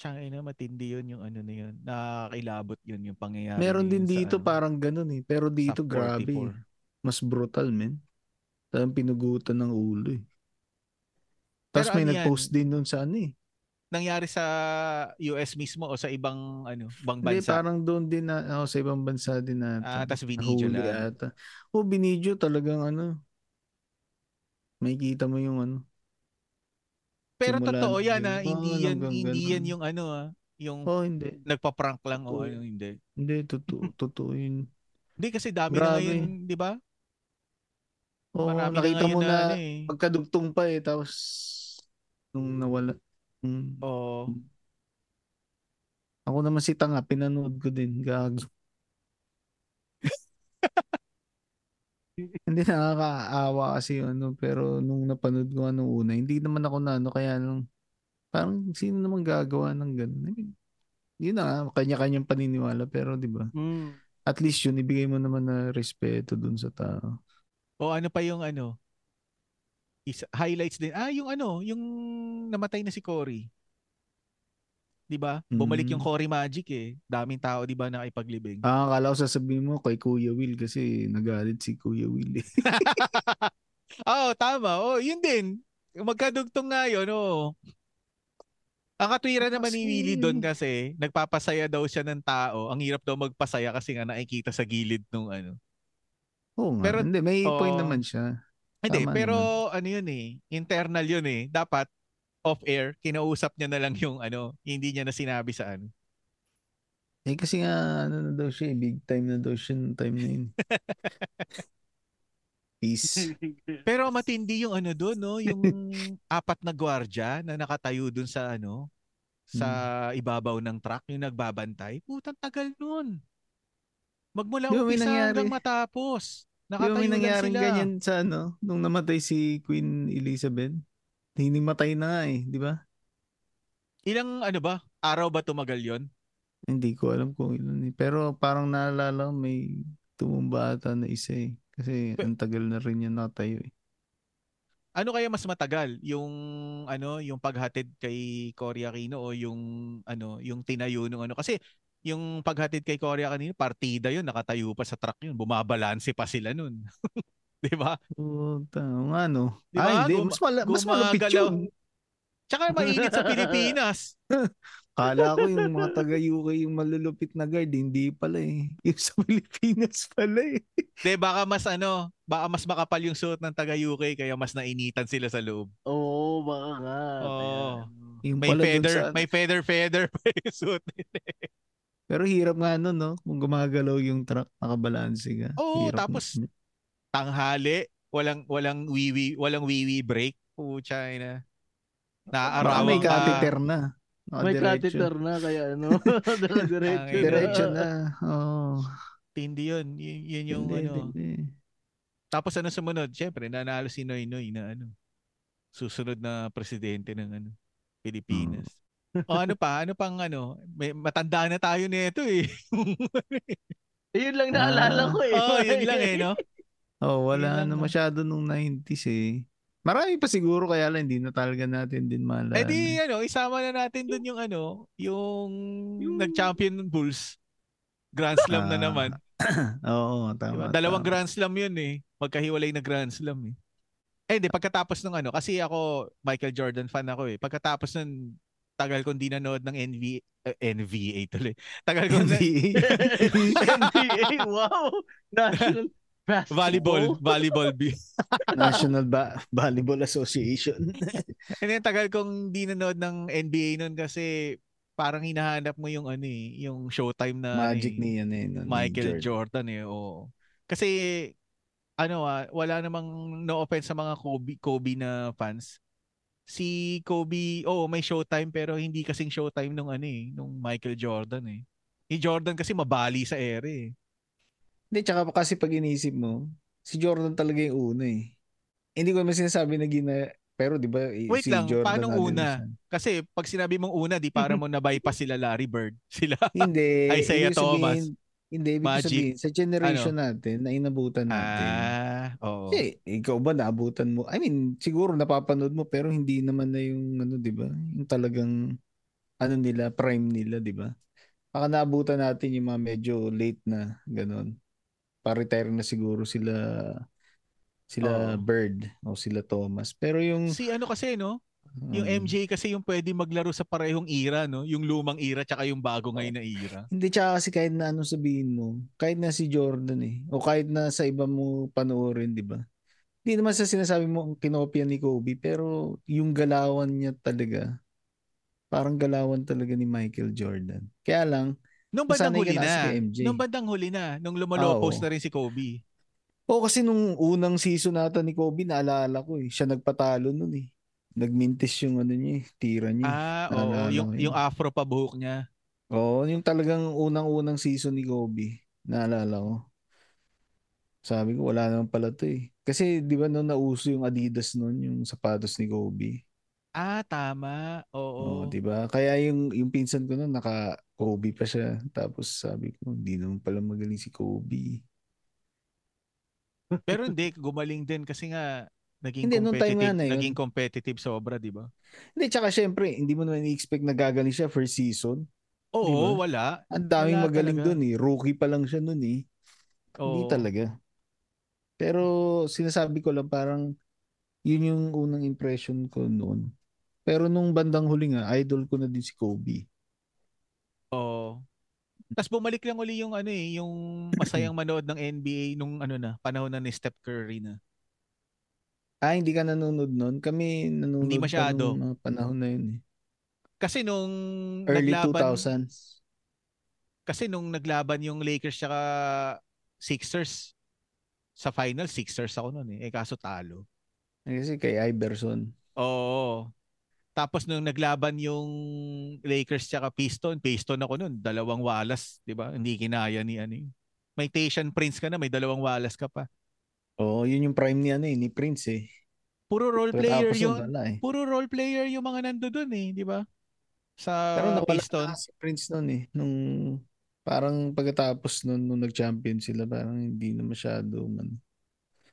Tsaka na, matindi yun yung ano na yun. Nakakilabot yun yung pangyayari. Meron din sa dito ano, parang ganun eh. Pero dito, grabe. 44. eh. Mas brutal, men. Talagang pinugutan ng ulo eh. Tapos may ano nag-post yan? din nun sa ano eh. Nangyari sa US mismo o sa ibang ano, Hindi, bansa. parang doon din na, oh, sa ibang bansa din na. Ah, tas binidyo lang. ata. Oh, binidyo talagang ano. May kita mo yung ano. Pero Simula totoo yan game ah, hindi yan hindi yan yung ano ah, yung Oh, hindi. nagpa-prank lang o Totoo. ano, hindi. Hindi, totoo, totoo yun. Hindi kasi dami na Grabe. ngayon, di ba? Oo, Marami nakita na mo ngayon na, ano eh. pagkadugtong pa eh, tapos nung nawala. Mm. Oo. Ako naman si Tanga, pinanood ko din. Gago. [LAUGHS] hindi nakakaawa kasi yung ano, pero nung napanood ko ano una, hindi naman ako na ano, kaya nung, parang sino naman gagawa ng ganun. I mean, yun na nga, kanya-kanyang paniniwala, pero di ba? Mm. At least yun, ibigay mo naman na respeto dun sa tao. O ano pa yung ano? Isa, highlights din. Ah, yung ano, yung namatay na si Cory. 'Di ba? Bumalik yung Mm. Cory Magic eh. Daming tao 'di ba nakipaglibing. Ah, akala ko sasabihin mo kay Kuya Will kasi nagalit si Kuya Will eh. [LAUGHS] Oo, tama. Oh, yun din. Magkadugtong nga yun, oo. Ang katwiran naman ni Willie doon kasi, nagpapasaya daw siya ng tao. Ang hirap daw magpasaya kasi nga nakikita sa gilid nung ano. Oo nga. Pero- hindi, may point oo. naman siya. Hindi, Tama pero ano yun eh, internal yun eh. Dapat off-air, kinausap niya na lang yung ano, hindi niya na sinabi sa ano. Eh kasi nga, ano na daw siya, eh, big time na daw siya time na yun. [LAUGHS] Peace. Pero matindi yung ano doon, no? Yung [LAUGHS] apat na gwardiya na nakatayo doon sa ano, sa ibabaw ng truck, yung nagbabantay. Putang tagal nun. Magmula Di ba may umpisa nangyari? hanggang matapos. Nakatayo may lang sila. ganyan sa ano, nung namatay si Queen Elizabeth? Hinimatay na nga eh, di ba? Ilang ano ba? Araw ba tumagal yon? Hindi ko alam kung ilan eh. Pero parang naalala may tumumba ata na isa eh. Kasi ang tagal na rin yan natayo eh. Ano kaya mas matagal? Yung ano, yung paghatid kay Cory Aquino o yung ano, yung tinayo nung ano kasi yung paghatid kay Cory Aquino, partida yun, nakatayo pa sa truck yun, bumabalanse pa sila nun. [LAUGHS] 'Di ba? Puta, o nga no. Di Ah, ba? hindi. Gum- Mas, mala- mas malapit yun. Tsaka mainit sa Pilipinas. [LAUGHS] Kala ko yung mga taga-UK yung malulupit na guard, hindi pala eh. Yung sa Pilipinas pala eh. [LAUGHS] 'Di baka mas ano, baka mas makapal yung suot ng taga UK kaya mas nainitan sila sa loob. Oo, baka nga. Oo. Kaya, Yung May feather, sa- may feather feather pa yung suot nila. Pero hirap nga nun, no? Kung gumagalaw yung truck, nakabalanse ka. Oo, Hirap tapos nun. Tanghali, walang walang wiwi, walang wiwi break. Pucha na. Baka Naaarawan may catheter na. May Nakadiretso. catheter na, kaya ano, [LAUGHS] diretso Ay, Diretso na. Oo. Hindi yun. Yun, yun yung Hindi, ano. hindi. Tapos ano sumunod? Siyempre, nanalo si Noy Noy na ano. Susunod na presidente ng ano, Pilipinas. O ano pa? Ano pang ano? May, matanda na tayo nito eh. [LAUGHS] Yun lang naalala Ah. ko eh. oh, yun lang eh, no? [LAUGHS] Oh, wala na masyado nung 90s eh. Marami pa siguro kaya lang hindi na talaga natin din maalala. Eh di ano, isama na natin dun yung ano, yung, nag-champion ng Bulls. Grand Slam na Ah, naman. [CLEARS THROAT] Oo, Diba? tama. Dalawang tama. Grand Slam yun eh. Magkahiwalay na Grand Slam eh. Eh, di, pagkatapos ng ano, kasi ako, Michael Jordan fan ako eh. Pagkatapos ng tagal kong di nanood ng NBA, eh, NVA tuloy. Tagal ko na, NBA. NBA, wow! National Basketball. volleyball, volleyball. bi- [LAUGHS] National ba- Volleyball Association. [LAUGHS] And then, tagal kong di nanood ng NBA noon kasi parang hinahanap mo yung ano eh, yung showtime na Magic ano eh, niya eh. no, ni Michael Jordan. Jordan eh, oo. Kasi ano ah, wala namang no offense sa mga Kobe Kobe na fans. Si Kobe, oh, may showtime pero hindi kasing showtime nung ano eh, nung Michael Jordan eh. Ni Jordan kasi mabali sa ere eh. Hindi, tsaka kasi pag inisip mo, si Jordan talaga yung una eh. Hindi ko naman sinasabi na gina... Pero di ba eh, Wait si lang, Jordan paano na una? isa. Kasi pag sinabi mong una, di para [LAUGHS] mo na-bypass sila Larry Bird. Sila. Hindi. [LAUGHS] Isaiah ibig sabihin- Thomas. Hindi, ibig Magic. sabihin, sa generation natin, na inabutan natin. ah, oo. Kasi ikaw ba naabutan mo? I mean, siguro napapanood mo pero hindi naman na yung ano, 'di ba? Yung talagang ano nila, prime nila, 'di ba? Baka naabutan natin yung mga medyo late na ganun. Pa-retire na siguro sila sila Oo. Bird o sila Thomas. Pero yung Si ano kasi no, yung um, MJ kasi yung pwede maglaro sa parehong era no, yung lumang era tsaka yung bago ngayon na era. Hindi tsaka kasi kahit na anong sabihin mo, kahit na si Jordan eh, o kahit na sa iba mo panoorin, di ba? Hindi naman sa sinasabi mo kinopya ni Kobe, pero yung galawan niya talaga, parang galawan talaga ni Michael Jordan. Kaya lang, Nung bandang huli na MJ. Nung bandang huli na. Nung lumalopos Oo. na rin si Kobe. Oo, kasi nung unang season nata ni Kobe, naalala ko eh. Siya nagpatalo nun eh. Nagmintis yung ano niya eh, tira niya. eh. Ah, oo. Naalala Yung, yun. yung afro pa buhok niya. Oo, yung talagang unang-unang season ni Kobe. Naalala ko. Sabi ko, wala naman pala to eh. Kasi di ba nung nauso yung Adidas nun, yung sapatos ni Kobe. Ah, tama. Oo, Oo. di ba? Kaya yung, yung pinsan ko nun, naka Kobe pa siya. Tapos sabi ko, hindi naman pala magaling si Kobe. Pero hindi, gumaling din kasi nga naging Hindi, time competitive, nga na yun. naging competitive sobra, di ba? Hindi, tsaka syempre, hindi mo naman i-expect na gagaling siya first season. Oo, Di ba? wala. Ang daming Wala magaling talaga. dun eh. Rookie pa lang siya nun eh. Hindi Oo. talaga. Pero sinasabi ko lang parang yun yung unang impression ko noon. Pero nung bandang huli nga, idol ko na din si Kobe. Oo. Tapos bumalik lang uli yung ano eh, yung masayang manood ng NBA nung ano na, panahon na ni Steph Curry na. Ah, hindi ka nanonood noon? Kami nanonood Hindi pa masyado. nung mga panahon na yun eh. Kasi nung Early naglaban 2000s. kasi nung naglaban yung Lakers tsaka Sixers sa final Sixers ako noon eh. Eh kaso talo. Eh, Kasi kay Iverson. Oo. Tapos nung naglaban yung Lakers tsaka Piston, Piston ako noon, dalawang Wallace, 'di ba? Hindi kinaya ni ano. May Tayshan Prince ka na, may dalawang Wallace ka pa. Oo, yun yung prime ni ano eh, ni Prince eh. Puro role player yung wala eh. puro role player yung mga nando doon eh, 'di ba? Sa Pero nawala Piston. na si Prince noon eh. Nung parang pagkatapos nun, nung nag-champion sila, parang hindi na masyado man.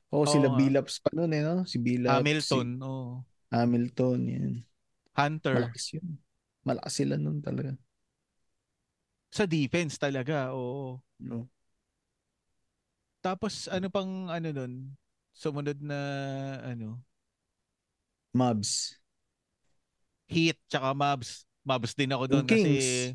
Oo, Oo sila nga. Billups pa noon eh, no? Si Billups, Hamilton, si oh. Hamilton, yan. Hunter. Malakas yun. Malakas sila noon talaga. Sa defense talaga, oo. No? Tapos ano pang ano nun? Sumunod na ano, Mavs. Heat tsaka Mavs. Mavs din ako doon kasi.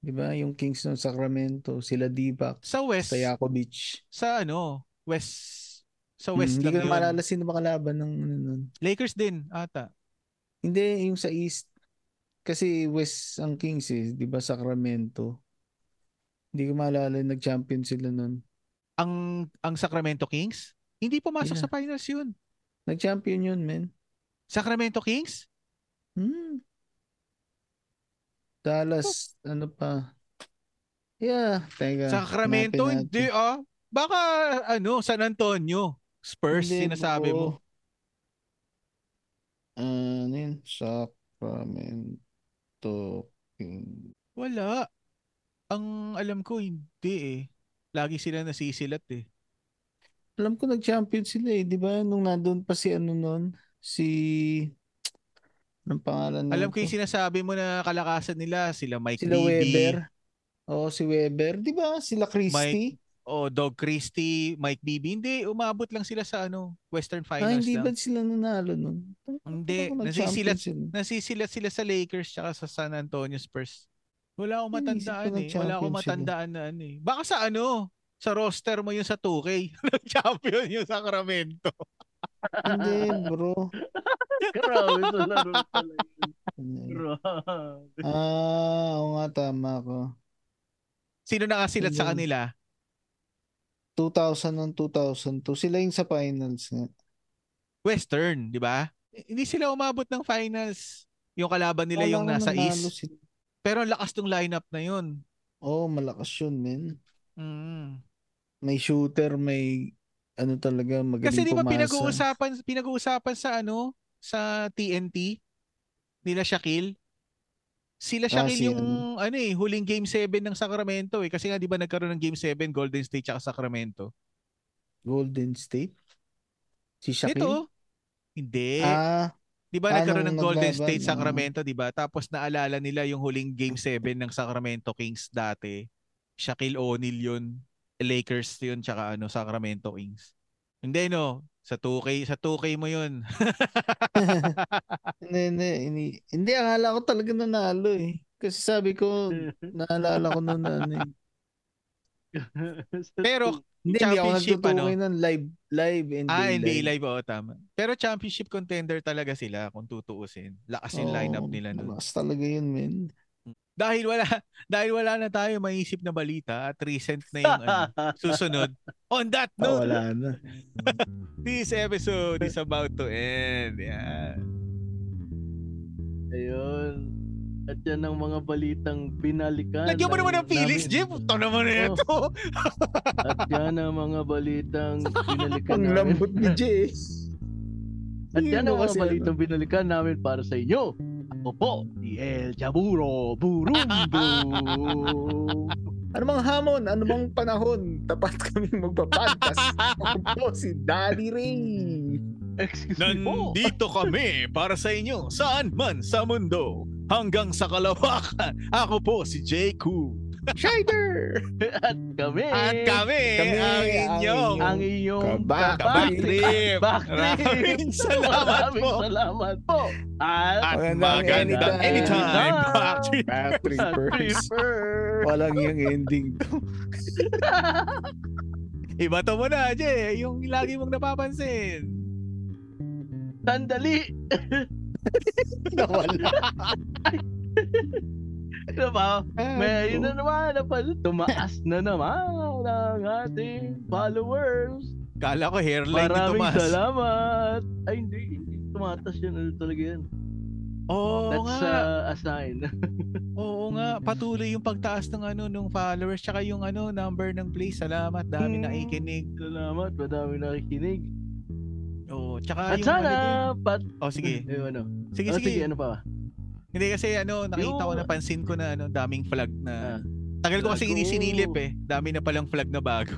Di ba? Yung Kings ng Sacramento, sila Divac, sa West, Stojakovic. sa ano, West sa Hmm, West hindi ko lang na maalala sino makalaban ng ano nun. Lakers din ata. Hindi, yung sa East. Kasi West ang Kings eh. Di ba Sacramento? Hindi ko maalala nag-champion sila nun. Ang ang Sacramento Kings, hindi pumasok Yeah. sa finals yun. Nag-champion yun, men. Sacramento Kings? Hmm. Dallas, ano pa? Yeah, teka. Sacramento, hindi ah. Baka ano, San Antonio. Spurs, Hindi, sinasabi bro. mo. Ano yun? Sacramento King. Wala. Ang alam ko, hindi eh. Lagi sila nasisilat eh. Alam ko nag-champion sila eh. Di ba? Nung nandun pa si ano nun? Si... Anong pangalan na Alam ko yung sinasabi mo na kalakasan nila, sila Mike Sila Bibby, Weber. Oo, si Weber. Di ba? Sila Christie. o Dog Christie, Mike Bibby. Hindi, umabot lang sila sa ano, Western ah, Finals hindi ba lang. sila nanalo nun? Hindi, nasisilat, sila. nasisilat sila sa Lakers tsaka sa San Antonio Spurs. Wala akong matandaan eh. Wala akong sila. matandaan na ano eh. Baka sa ano, sa roster mo yung sa 2K. [LAUGHS] Nag-champion yung Sacramento. Hindi, [LAUGHS] bro. Grabe sa laro [LAUGHS] pala. Grabe. Ah, oo nga, tama ko. Sino nakasilat sa kanila? 2000 ng 2002. Sila yung sa finals nga. Western, di ba? Hindi sila umabot ng finals. Yung kalaban nila Wala yung nasa East. sila. Pero ang lakas ng lineup na yun. Oo, oh, malakas yun, men. Mm. May shooter, may ano talaga, magaling Kasi di ba pumasa. pinag-uusapan pinag-uusapan sa ano sa TNT nila Shaquille. Sila Ah, Shaquille si yung ano eh huling game 7 ng Sacramento eh kasi nga di ba nagkaroon ng game 7 Golden State at Sacramento. Golden State? Si Shaquille? Ito hindi. Ah, di ba nagkaroon ng Golden State. Sacramento, di ba? Tapos naalala nila yung huling game 7 ng Sacramento Kings dati. Shaquille O'Neal yun. Lakers yun tsaka ano Sacramento Kings. Hindi no, sa 2K, sa 2K mo yun. [LAUGHS] [LAUGHS] hindi, hindi, hindi. Hindi, akala ko talaga nanalo eh. Kasi sabi ko, [LAUGHS] naalala ko noon na ano eh. Pero, Hindi, hindi ako Championship, nagtuturo ano? ng live, live, NBA, ah, NBA live. live, oo, tama. Pero championship contender talaga sila kung tutuusin. Lakas yung Oo, lineup nila nun. Lakas talaga yun, men. Dahil wala, [LAUGHS] dahil wala na tayo maisip na balita at recent na yung ano, [LAUGHS] susunod. On that Ah, note, wala na. [LAUGHS] this episode is about to end. Yan. Ayun. At yan ang mga balitang binalikan. Lagyan mo naman ng namin. Jim. Ito naman na ito. At yan ang mga balitang [LAUGHS] binalikan Ang lambot ni [LAUGHS] Jay. At yan ang mga kasi balitang binalikan namin para sa inyo. Ako po, si El Jaburo Burumbo. [LAUGHS] Ano bang hamon? Ano bang panahon? Tapat kaming magpa-podcast. Ako po si Daddy Ray. Excuse me po. Nandito kami para sa inyo saan man sa mundo hanggang sa kalawakan. [LAUGHS] Ako po si Jay [LAUGHS] Koo. Shider! At kami. At kami, Kami ang inyong ang inyong Kabak- kabatrip. Backtrip. Maraming salamat Maraming po. salamat po. At At Magandang anytime. anytime. Backtrip. Backtrippers. Tripper. Walang yung ending to. [LAUGHS] Iba to mo na, Jay. Yung lagi mong napapansin. Sandali. [LAUGHS] Nawala. Ba? Ah, May yun na naman. napal- Tumaas na naman ang ating followers. Kala ko hairline Maraming Tomas. salamat. Ay, hindi. Tumatas yan. Ano talaga yan? Oo That's nga. uh, a sign. [LAUGHS] Oo nga. Patuloy yung pagtaas ng ano nung followers tsaka yung ano number ng play. Salamat. Dami Hmm. nakikinig. Salamat. Madami nakikinig. Oo. Tsaka At yung sana, ano din. pat... Oh, sige. [LAUGHS] Eh, ano? Sige, Oh, sige. sige, ano pa? Hindi kasi ano, nakita ko, Yung- napansin ko na ano, daming flag na... Ah. Tagal ko kasi Flag, inisinilip eh. Dami na palang flag na bago.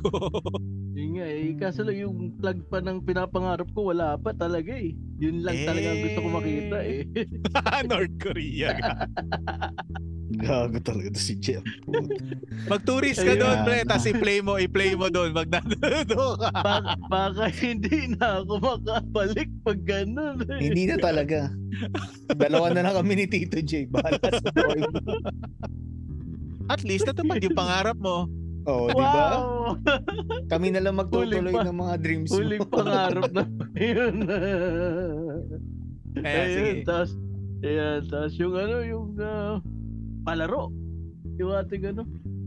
[LAUGHS] Yun nga eh. Kaso lang yung plug pa ng pinapangarap ko, wala pa talaga eh. Yun lang talaga ang gusto ko makita eh. [LAUGHS] North Korea. Gago talaga si Jeff. Mag-tourist ka doon, pre. Tapos i-play mo, i-play mo doon. Mag [LAUGHS] ka. baka, baka hindi na ako makabalik pag ganun eh. Hindi na talaga. Dalawa na lang kami ni Tito J. Bahala sa mo. At least natupad yung pangarap mo. Oo, di ba? Wow! Kami na lang magtutuloy pa- ng mga dreams mo. Huling pangarap na [LAUGHS] yun. Sige. Ayun, tapos, ayan, tapos yung ano, yung ah, palaro. Yung ating ano,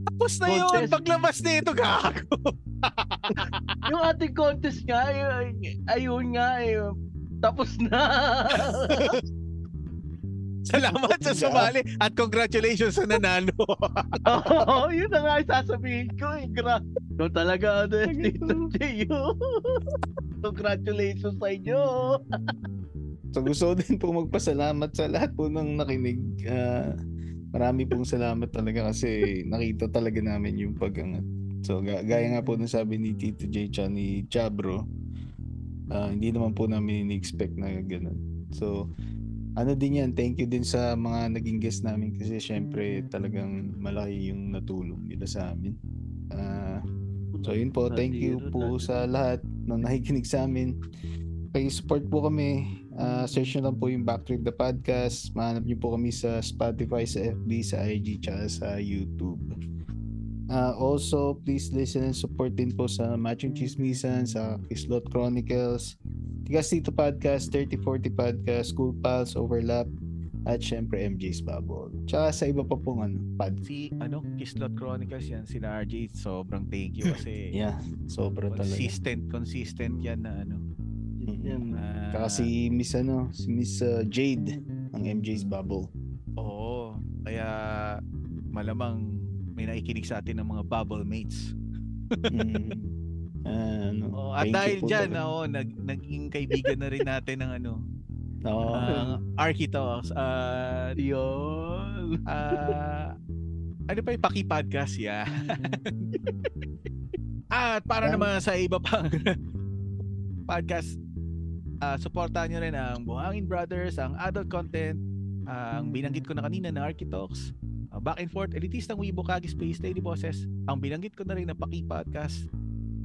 Tapos na yun. Contest. Paglabas na ito, gago. [LAUGHS] yung ating contest nga, ayun, ayun nga eh, tapos na. [LAUGHS] Salamat sa sumali. At congratulations sa nanalo. [LAUGHS] Oo, yun na nga yung sasabihin ko eh. Gra no, talaga, ano, Tito Gio. Congratulations sa inyo. So gusto din po magpasalamat sa lahat po ng nakinig. Ah, marami pong salamat talaga kasi nakita talaga namin yung pag-angat. So ga- gaya nga po ng sabi ni Tito J tsaka ni Chabro, ah, hindi naman po namin in-expect na ganun. So ano din yan, thank you din sa mga naging guest namin kasi syempre talagang malaki yung natulong nila sa amin. Ah, So yun po, thank you po sa lahat na nakikinig sa amin. Pag-support po kami. Ah, search nyo lang po yung Backtrip the Podcast. Mahanap nyo po kami sa Spotify, sa FB, sa IG, tsaka sa YouTube. Ah, also, please listen and support din po sa Matching Chismisan, sa Kislot Chronicles, Tigas Tito Podcast, 3040 Podcast, School Pals, Overlap, at syempre MJ's Bubble. Tsaka sa iba pa pong ano, pod. si, ano, Kislot Chronicles yan, sila RJ. Sobrang thank you [LAUGHS] kasi Yeah, sobra talaga. consistent, consistent yan na ano. Yan. Tsaka si Miss ano, si Miss uh, Jade ng MJ's Bubble. Oo. Kaya malamang may nakikinig sa atin ng mga bubble mates. Mm. Ah, ano, Oo, at dahil talaga. oo, nag, naging kaibigan na rin natin ng ano, Oo. ang Architalks. At Yun. Ah, ano pa yung Paki Podcast? Yeah. [LAUGHS] At para Yan. naman sa iba pang [LAUGHS] podcast, ah supportahan nyo rin ang Buhangin Brothers, ang adult content, ang binanggit ko na kanina na Architalks, ah, Back and Forth, Elitistang Weibo, Kagi Space, Daily Bosses, ang binanggit ko na rin na Paki Podcast,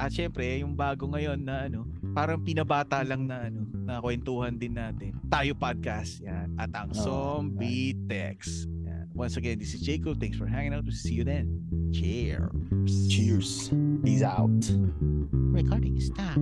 at syempre, yung bago ngayon na ano, parang pinabata lang na ano, na kwentuhan din natin. Tayo Podcast, yan. At ang Oo. Zombie Text. Yan. Once again, this is Jacob. Thanks for hanging out. We'll see you then. Cheers. Cheers. He's out. Recording stop.